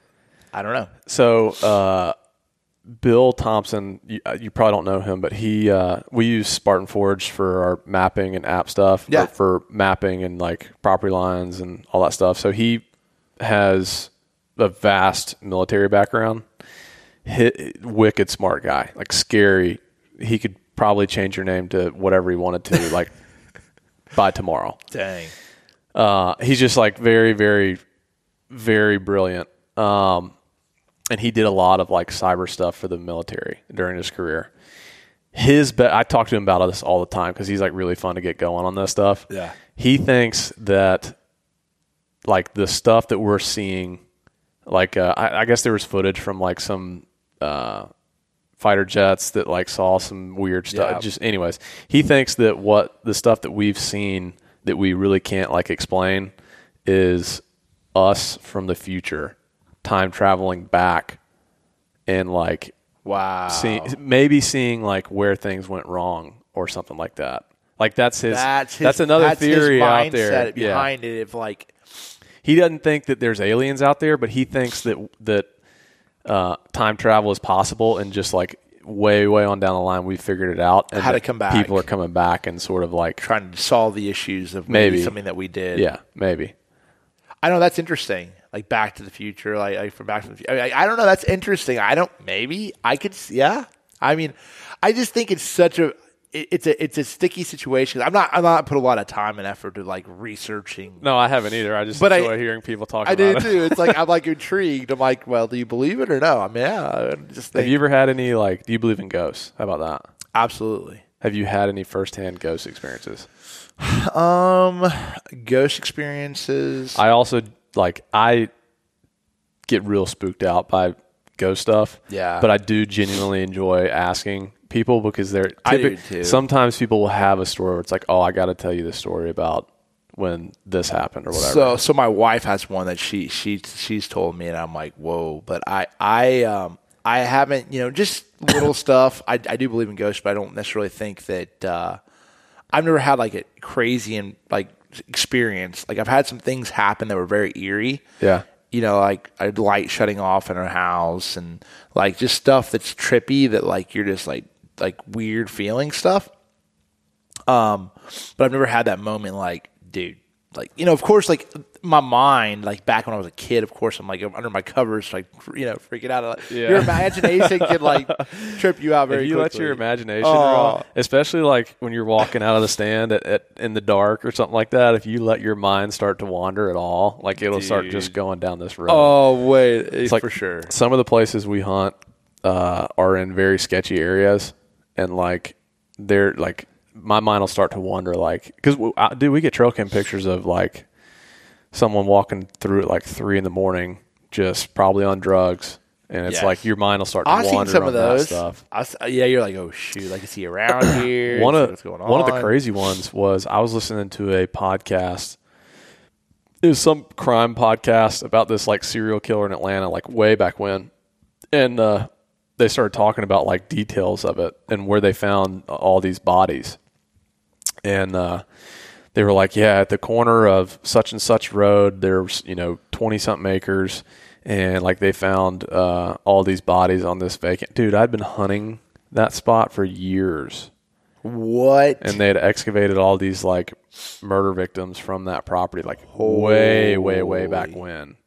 I don't know. So, uh, Bill Thompson, you, uh, you probably don't know him, but he uh, we use Spartan Forge for our mapping and app stuff. Yeah. for mapping and like property lines and all that stuff. So he has a vast military background. Hit, wicked smart guy, like scary. He could probably change your name to whatever he wanted to, *laughs* like by tomorrow. Dang. Uh, he's just like very, very, very brilliant. Um, and he did a lot of like cyber stuff for the military during his career. His, I talk to him about this all the time because he's like really fun to get going on this stuff. Yeah. He thinks that like the stuff that we're seeing, like uh, I, I guess there was footage from like some uh, fighter jets that like saw some weird stuff. Yeah. Just anyways, he thinks that what the stuff that we've seen that we really can't like explain is us from the future time traveling back and like Wow. see, maybe seeing like where things went wrong or something like that. Like that's his. that's That's, another that's his theory out there. Yeah, behind it. If like he doesn't think that there's aliens out there, but he thinks that that uh, time travel is possible, and just like way way on down the line, we figured it out. And How to come back. People are coming back and sort of like trying to solve the issues of maybe, Maybe. something that we did. yeah, maybe. I know that's interesting. Like Back to the Future, like, like from Back to the Future. I, I don't know. That's interesting. I don't. Maybe I could. Yeah. I mean, I just think it's such a. it- It's a it's a sticky situation. I'm not I'm not put a lot of time and effort to like researching. No, I haven't either. I just But I- hearing people talk I about do it. too. It's like I'm like *laughs* intrigued. I'm like, well, do you believe it or no? I mean, yeah. I just think Have you ever had any like? Do you believe in ghosts? How about that? absolutely. Have you had any firsthand ghost experiences? *sighs* Um, ghost experiences. I also like I get real spooked out by ghost stuff. Yeah. But I do genuinely enjoy asking people because they're I do typic- too. sometimes people will have a story where it's like, oh, I got to tell you the story about when this happened or whatever. So, so my wife has one that she she she's told me, and I'm like, whoa. But I I um I haven't, you know, just little *coughs* stuff. I I do believe in ghosts, but I don't necessarily think that uh, I've never had like a crazy and like experience. Like I've had some things happen that were very eerie. yeah. You know, like a light shutting off in our house, and like just stuff that's trippy that like you're just like like weird feeling stuff. Um, but I've never had that moment like, dude, like you know, of course, like my mind, like back when I was a kid, of course, I'm like I'm under my covers, like *laughs* you know, freaking out. Like, Yeah. Your imagination can like *laughs* trip you out very If you quickly. let your imagination Oh. run, especially like when you're walking out of the stand at, at, in the dark or something like that, if you let your mind start to wander at all, like it'll start just going down this road. Oh wait, It's like for sure. Some of the places we hunt uh, are in very sketchy areas, and like they're like my mind will start to wander, like because dude, we get trail cam pictures of like someone walking through at like three in the morning, just probably on drugs, and it's like your mind will start to I've seen wander some on of that those. stuff. I yeah, you're like, oh shoot, like is he around *clears throat* here? one of what's going one of the crazy ones was I was listening to a podcast. It was some crime podcast about this like serial killer in Atlanta, like way back when, and uh, they started talking about like details of it and where they found all these bodies, and uh, they were like, yeah, at the corner of such and such road, there's you know twenty something acres, and like they found uh, all these bodies on this vacant. Dude, I'd been hunting that spot for years What? and they had excavated all these like murder victims from that property, like way, way, way back when.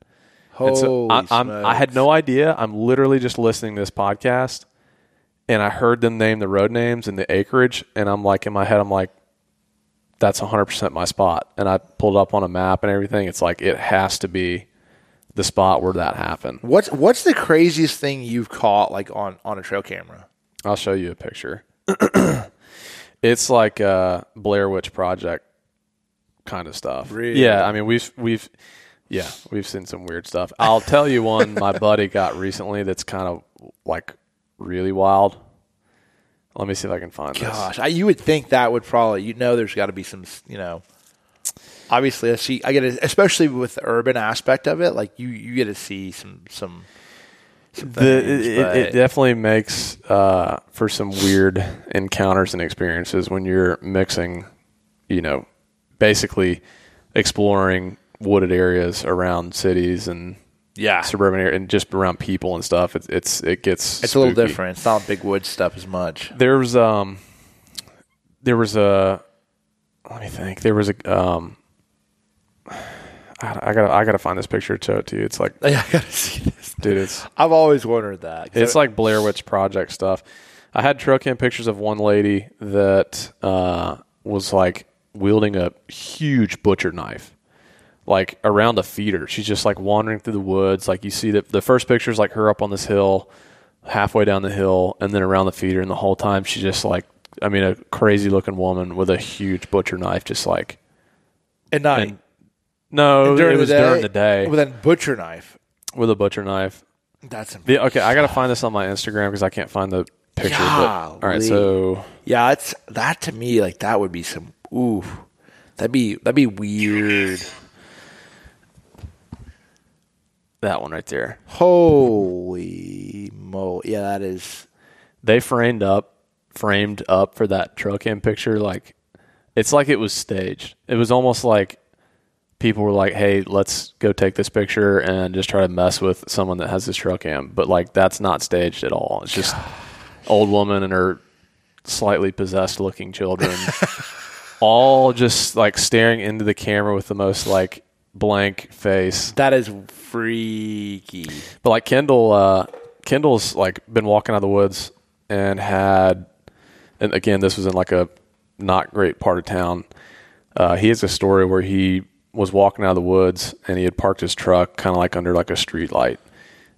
Holy And so I, I had no idea. I'm literally just listening to this podcast, and I heard them name the road names and the acreage, and I'm like in my head, I'm like, that's 100 percent my spot. And I pulled up on a map and everything. It's like it has to be the spot where that happened. What's what's the craziest thing you've caught like on on a trail camera? I'll show you a picture. *clears throat* it's like a Blair Witch Project kind of stuff. Really? Yeah, I mean we've we've yeah, we've seen some weird stuff. I'll tell you one my *laughs* buddy got recently that's kind of like really wild. Let me see if I can find this. Gosh, I, you would think that would probably you know there's got to be some you know. Obviously, I see. I get it, especially with the urban aspect of it. Like you, you get to see some some. some The, things, it, it definitely makes uh, for some weird encounters and experiences when you're mixing, you know, basically exploring wooded areas around cities and yeah, suburban area and just around people and stuff. It's it's it gets it's a little different. It's not big wood stuff as much. There was um, there was a let me think. There was a um, I, I gotta I gotta find this picture to show it to you. It's like, *laughs* Yeah, I gotta see this. dude, it's I've always wondered that. it's like Blair Witch Project stuff. I had trail cam pictures of one lady that uh, was like wielding a huge butcher knife, like around a feeder. She's just like wandering through the woods. Like you see the the first picture is like her up on this hill, halfway down the hill, and then around the feeder. And the whole time she's just like, I mean, a crazy looking woman with a huge butcher knife, just like at night. and- no, during it was the day, during the day with a butcher knife. with a butcher knife. That's The, okay, I gotta find this on my Instagram because I can't find the picture. But, all right, so yeah. It's that to me like that would be some ooh. That'd be that'd be weird. That one right there. Holy mo! Yeah, that is. They framed up, framed up for that truck cam picture. Like, it's like it was staged. It was almost like people were like, "Hey, let's go take this picture and just try to mess with someone that has this truck cam." But like, that's not staged at all. It's just *sighs* old woman and her slightly possessed looking children, *laughs* all just like staring into the camera with the most like blank face. That is freaky. But like Kendall, uh, Kendall's like been walking out of the woods and had, and again, this was in like a not great part of town. Uh, he has a story where he was walking out of the woods and he had parked his truck kind of like under like a street light,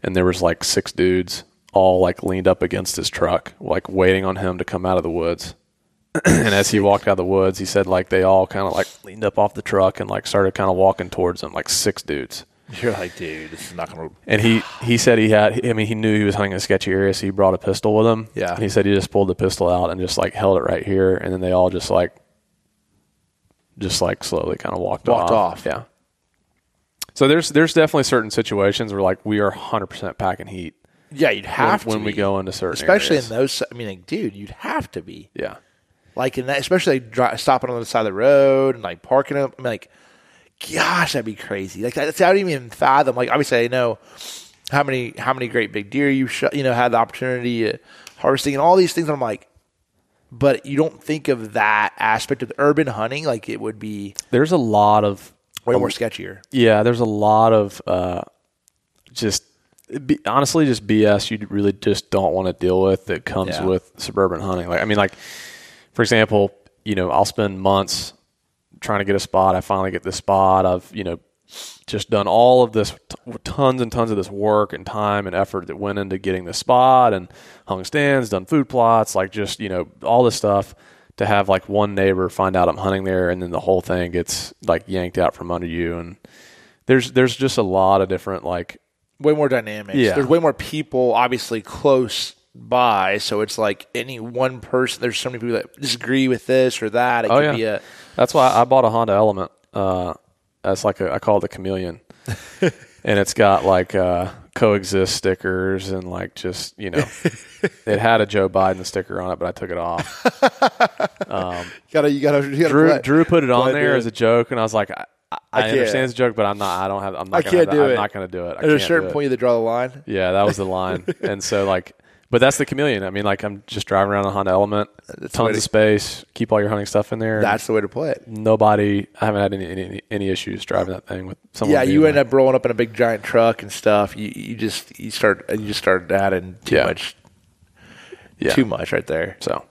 and there was like six dudes all like leaned up against his truck, like waiting on him to come out of the woods. *clears throat* and as he walked out of the woods, he said like they all kind of like leaned up off the truck and like started kind of walking towards him, like six dudes. You're like, dude, this is not gonna. And he, he said he had, I mean, he knew he was hunting a sketchy area, so he brought a pistol with him. Yeah. And he said he just pulled the pistol out and just like held it right here. And then they all just like, just like slowly kind of walked, Walked off. Yeah. So there's, there's definitely certain situations where like we are 100% packing heat Yeah, you'd when, have to when we go into certain especially areas. in those. I mean, like, dude, you'd have to be yeah. Like in that, especially like, dri stopping on the side of the road and like parking up. I mean, like, gosh, that'd be crazy. Like, that's I don't even fathom. Like, obviously, I know how many how many great big deer you shot, you know had the opportunity of harvesting and all these things. And I'm like, but you don't think of that aspect of urban hunting like it would be There's a lot of, way more sketchier. yeah, there's a lot of, uh, just be, honestly, just BS you really just don't want to deal with that comes Yeah. with suburban hunting. Like, I mean, like, for example, you know, I'll spend months trying to get a spot. I finally get the spot. I've, you know, just done all of this, t- tons and tons of this work and time and effort that went into getting the spot and hung stands, done food plots, like just, you know, all this stuff to have like one neighbor find out I'm hunting there and then the whole thing gets like yanked out from under you. And there's, there's just a lot of different like way more dynamics. Yeah. There's way more people obviously close by, so it's like any one person. There's so many people that disagree with this or that. It Oh could yeah, be a that's why I bought a Honda Element. Uh, that's like a, I call it the chameleon, *laughs* and it's got like uh, coexist stickers and like just you know, it had a Joe Biden sticker on it, but I took it off. *laughs* gotta you gotta, you gotta Drew play- Drew put it on there it. as a joke, and I was like, I, I, I understand it's a joke, but I'm not. I don't have. I'm not. I have do it. I'm not going to do it. I At a certain point, you draw the line. Yeah, that was the line. and so like, but that's the chameleon. I mean, like I'm just driving around a Honda Element, That's tons to- of space, keep all your hunting stuff in there. That's the way to play it. nobody. I haven't had any any, any issues driving that thing with someone. Yeah, you like- end up rolling up in a big giant truck and stuff. You you just you start you just start adding too Yeah. much yeah. too much right there. So,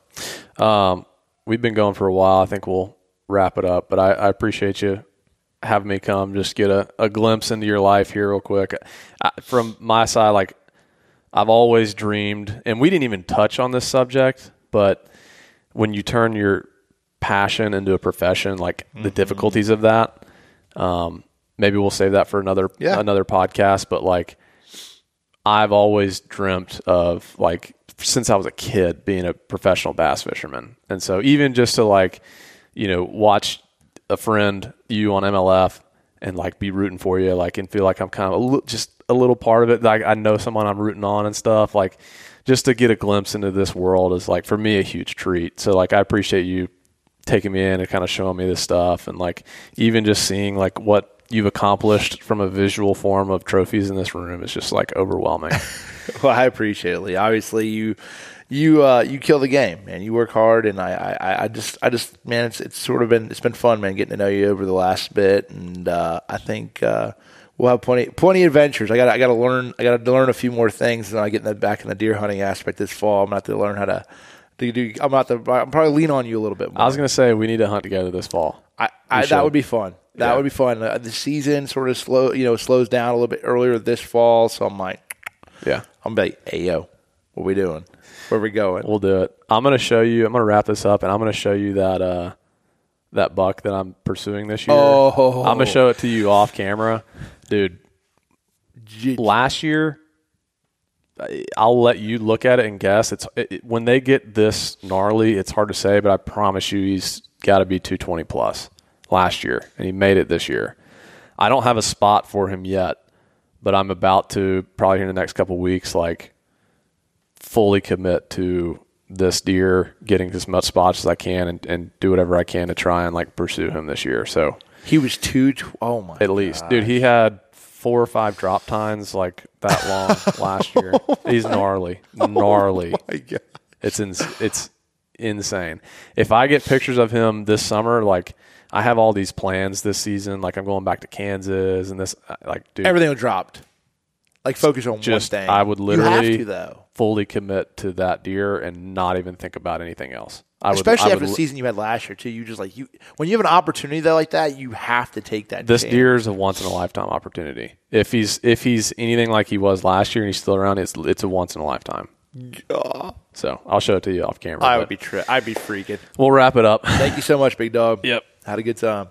um, we've been going for a while. I think we'll wrap it up. But I, I appreciate you having me come, just get a, a glimpse into your life here, real quick. I, from my side, like I've always dreamed, and we didn't even touch on this subject, but when you turn your passion into a profession, like the difficulties of that, um, maybe we'll save that for another Yeah. another podcast. But like, I've always dreamt of like since I was a kid being a professional bass fisherman, and so even just to like, you know, watch a friend you on MLF and like be rooting for you, like and feel like I'm kind of just a little part of it. Like I know someone I'm rooting on and stuff. Like just to get a glimpse into this world is like for me a huge treat. So like I appreciate you taking me in and kind of showing me this stuff and like even just seeing like what you've accomplished from a visual form of trophies in this room is just like overwhelming. *laughs* Well, I appreciate it, Lee. Obviously, you you uh, you kill the game, man. You work hard, and I, I, I just I just man, it's it's sort of been it's been fun, man, getting to know you over the last bit, and uh, I think uh, we'll have plenty plenty of adventures. I got I got to learn I got to learn a few more things, and I get in the, back in the deer hunting aspect this fall. I'm going to have to learn how to. to do, I'm about to. I'm probably lean on you a little bit more. I was gonna say we need to hunt together this fall. I, I, that would be fun. That Yeah. would be fun. Uh, the season sort of slow, you know, slows down a little bit earlier this fall. So I'm like, Yeah, I'm like, hey yo, what we doing? Where we going? we'll do it. I'm gonna show you. I'm gonna wrap this up, and I'm gonna show you that uh, that buck that I'm pursuing this year. Oh. I'm gonna show it to you off camera, dude. Last year I'll let you look at it and guess it's it, it- when they get this gnarly it's hard to say but I promise you he's got to be 220 plus last year and he made it this year I don't have a spot for him yet but I'm about to probably in the next couple weeks like fully commit to this deer getting as much spots as I can and, and do whatever I can to try and like pursue him this year so He was two. Tw- oh my! at least, dude. He had four or five drop tines like that long *laughs* oh last year. He's gnarly, *laughs* oh gnarly. my God. It's ins- it's insane. If I get pictures of him this summer, like I have all these plans this season. Like I'm going back to Kansas and this, uh, like dude, Everything dropped. Like focus on Just- one thing. I would literally- to though, fully commit to that deer and not even think about anything else. I especially I after would the season you had last year too. You just like you when you have an opportunity though like that, you have to take that. This chance. deer is a once in a lifetime opportunity. If he's if he's anything like he was last year and he's still around, it's it's a once in a lifetime. So I'll show it to you off camera. I would be. Tri- I'd be freaking. we'll wrap it up. Thank you so much, big dog. Yep. Had a good time.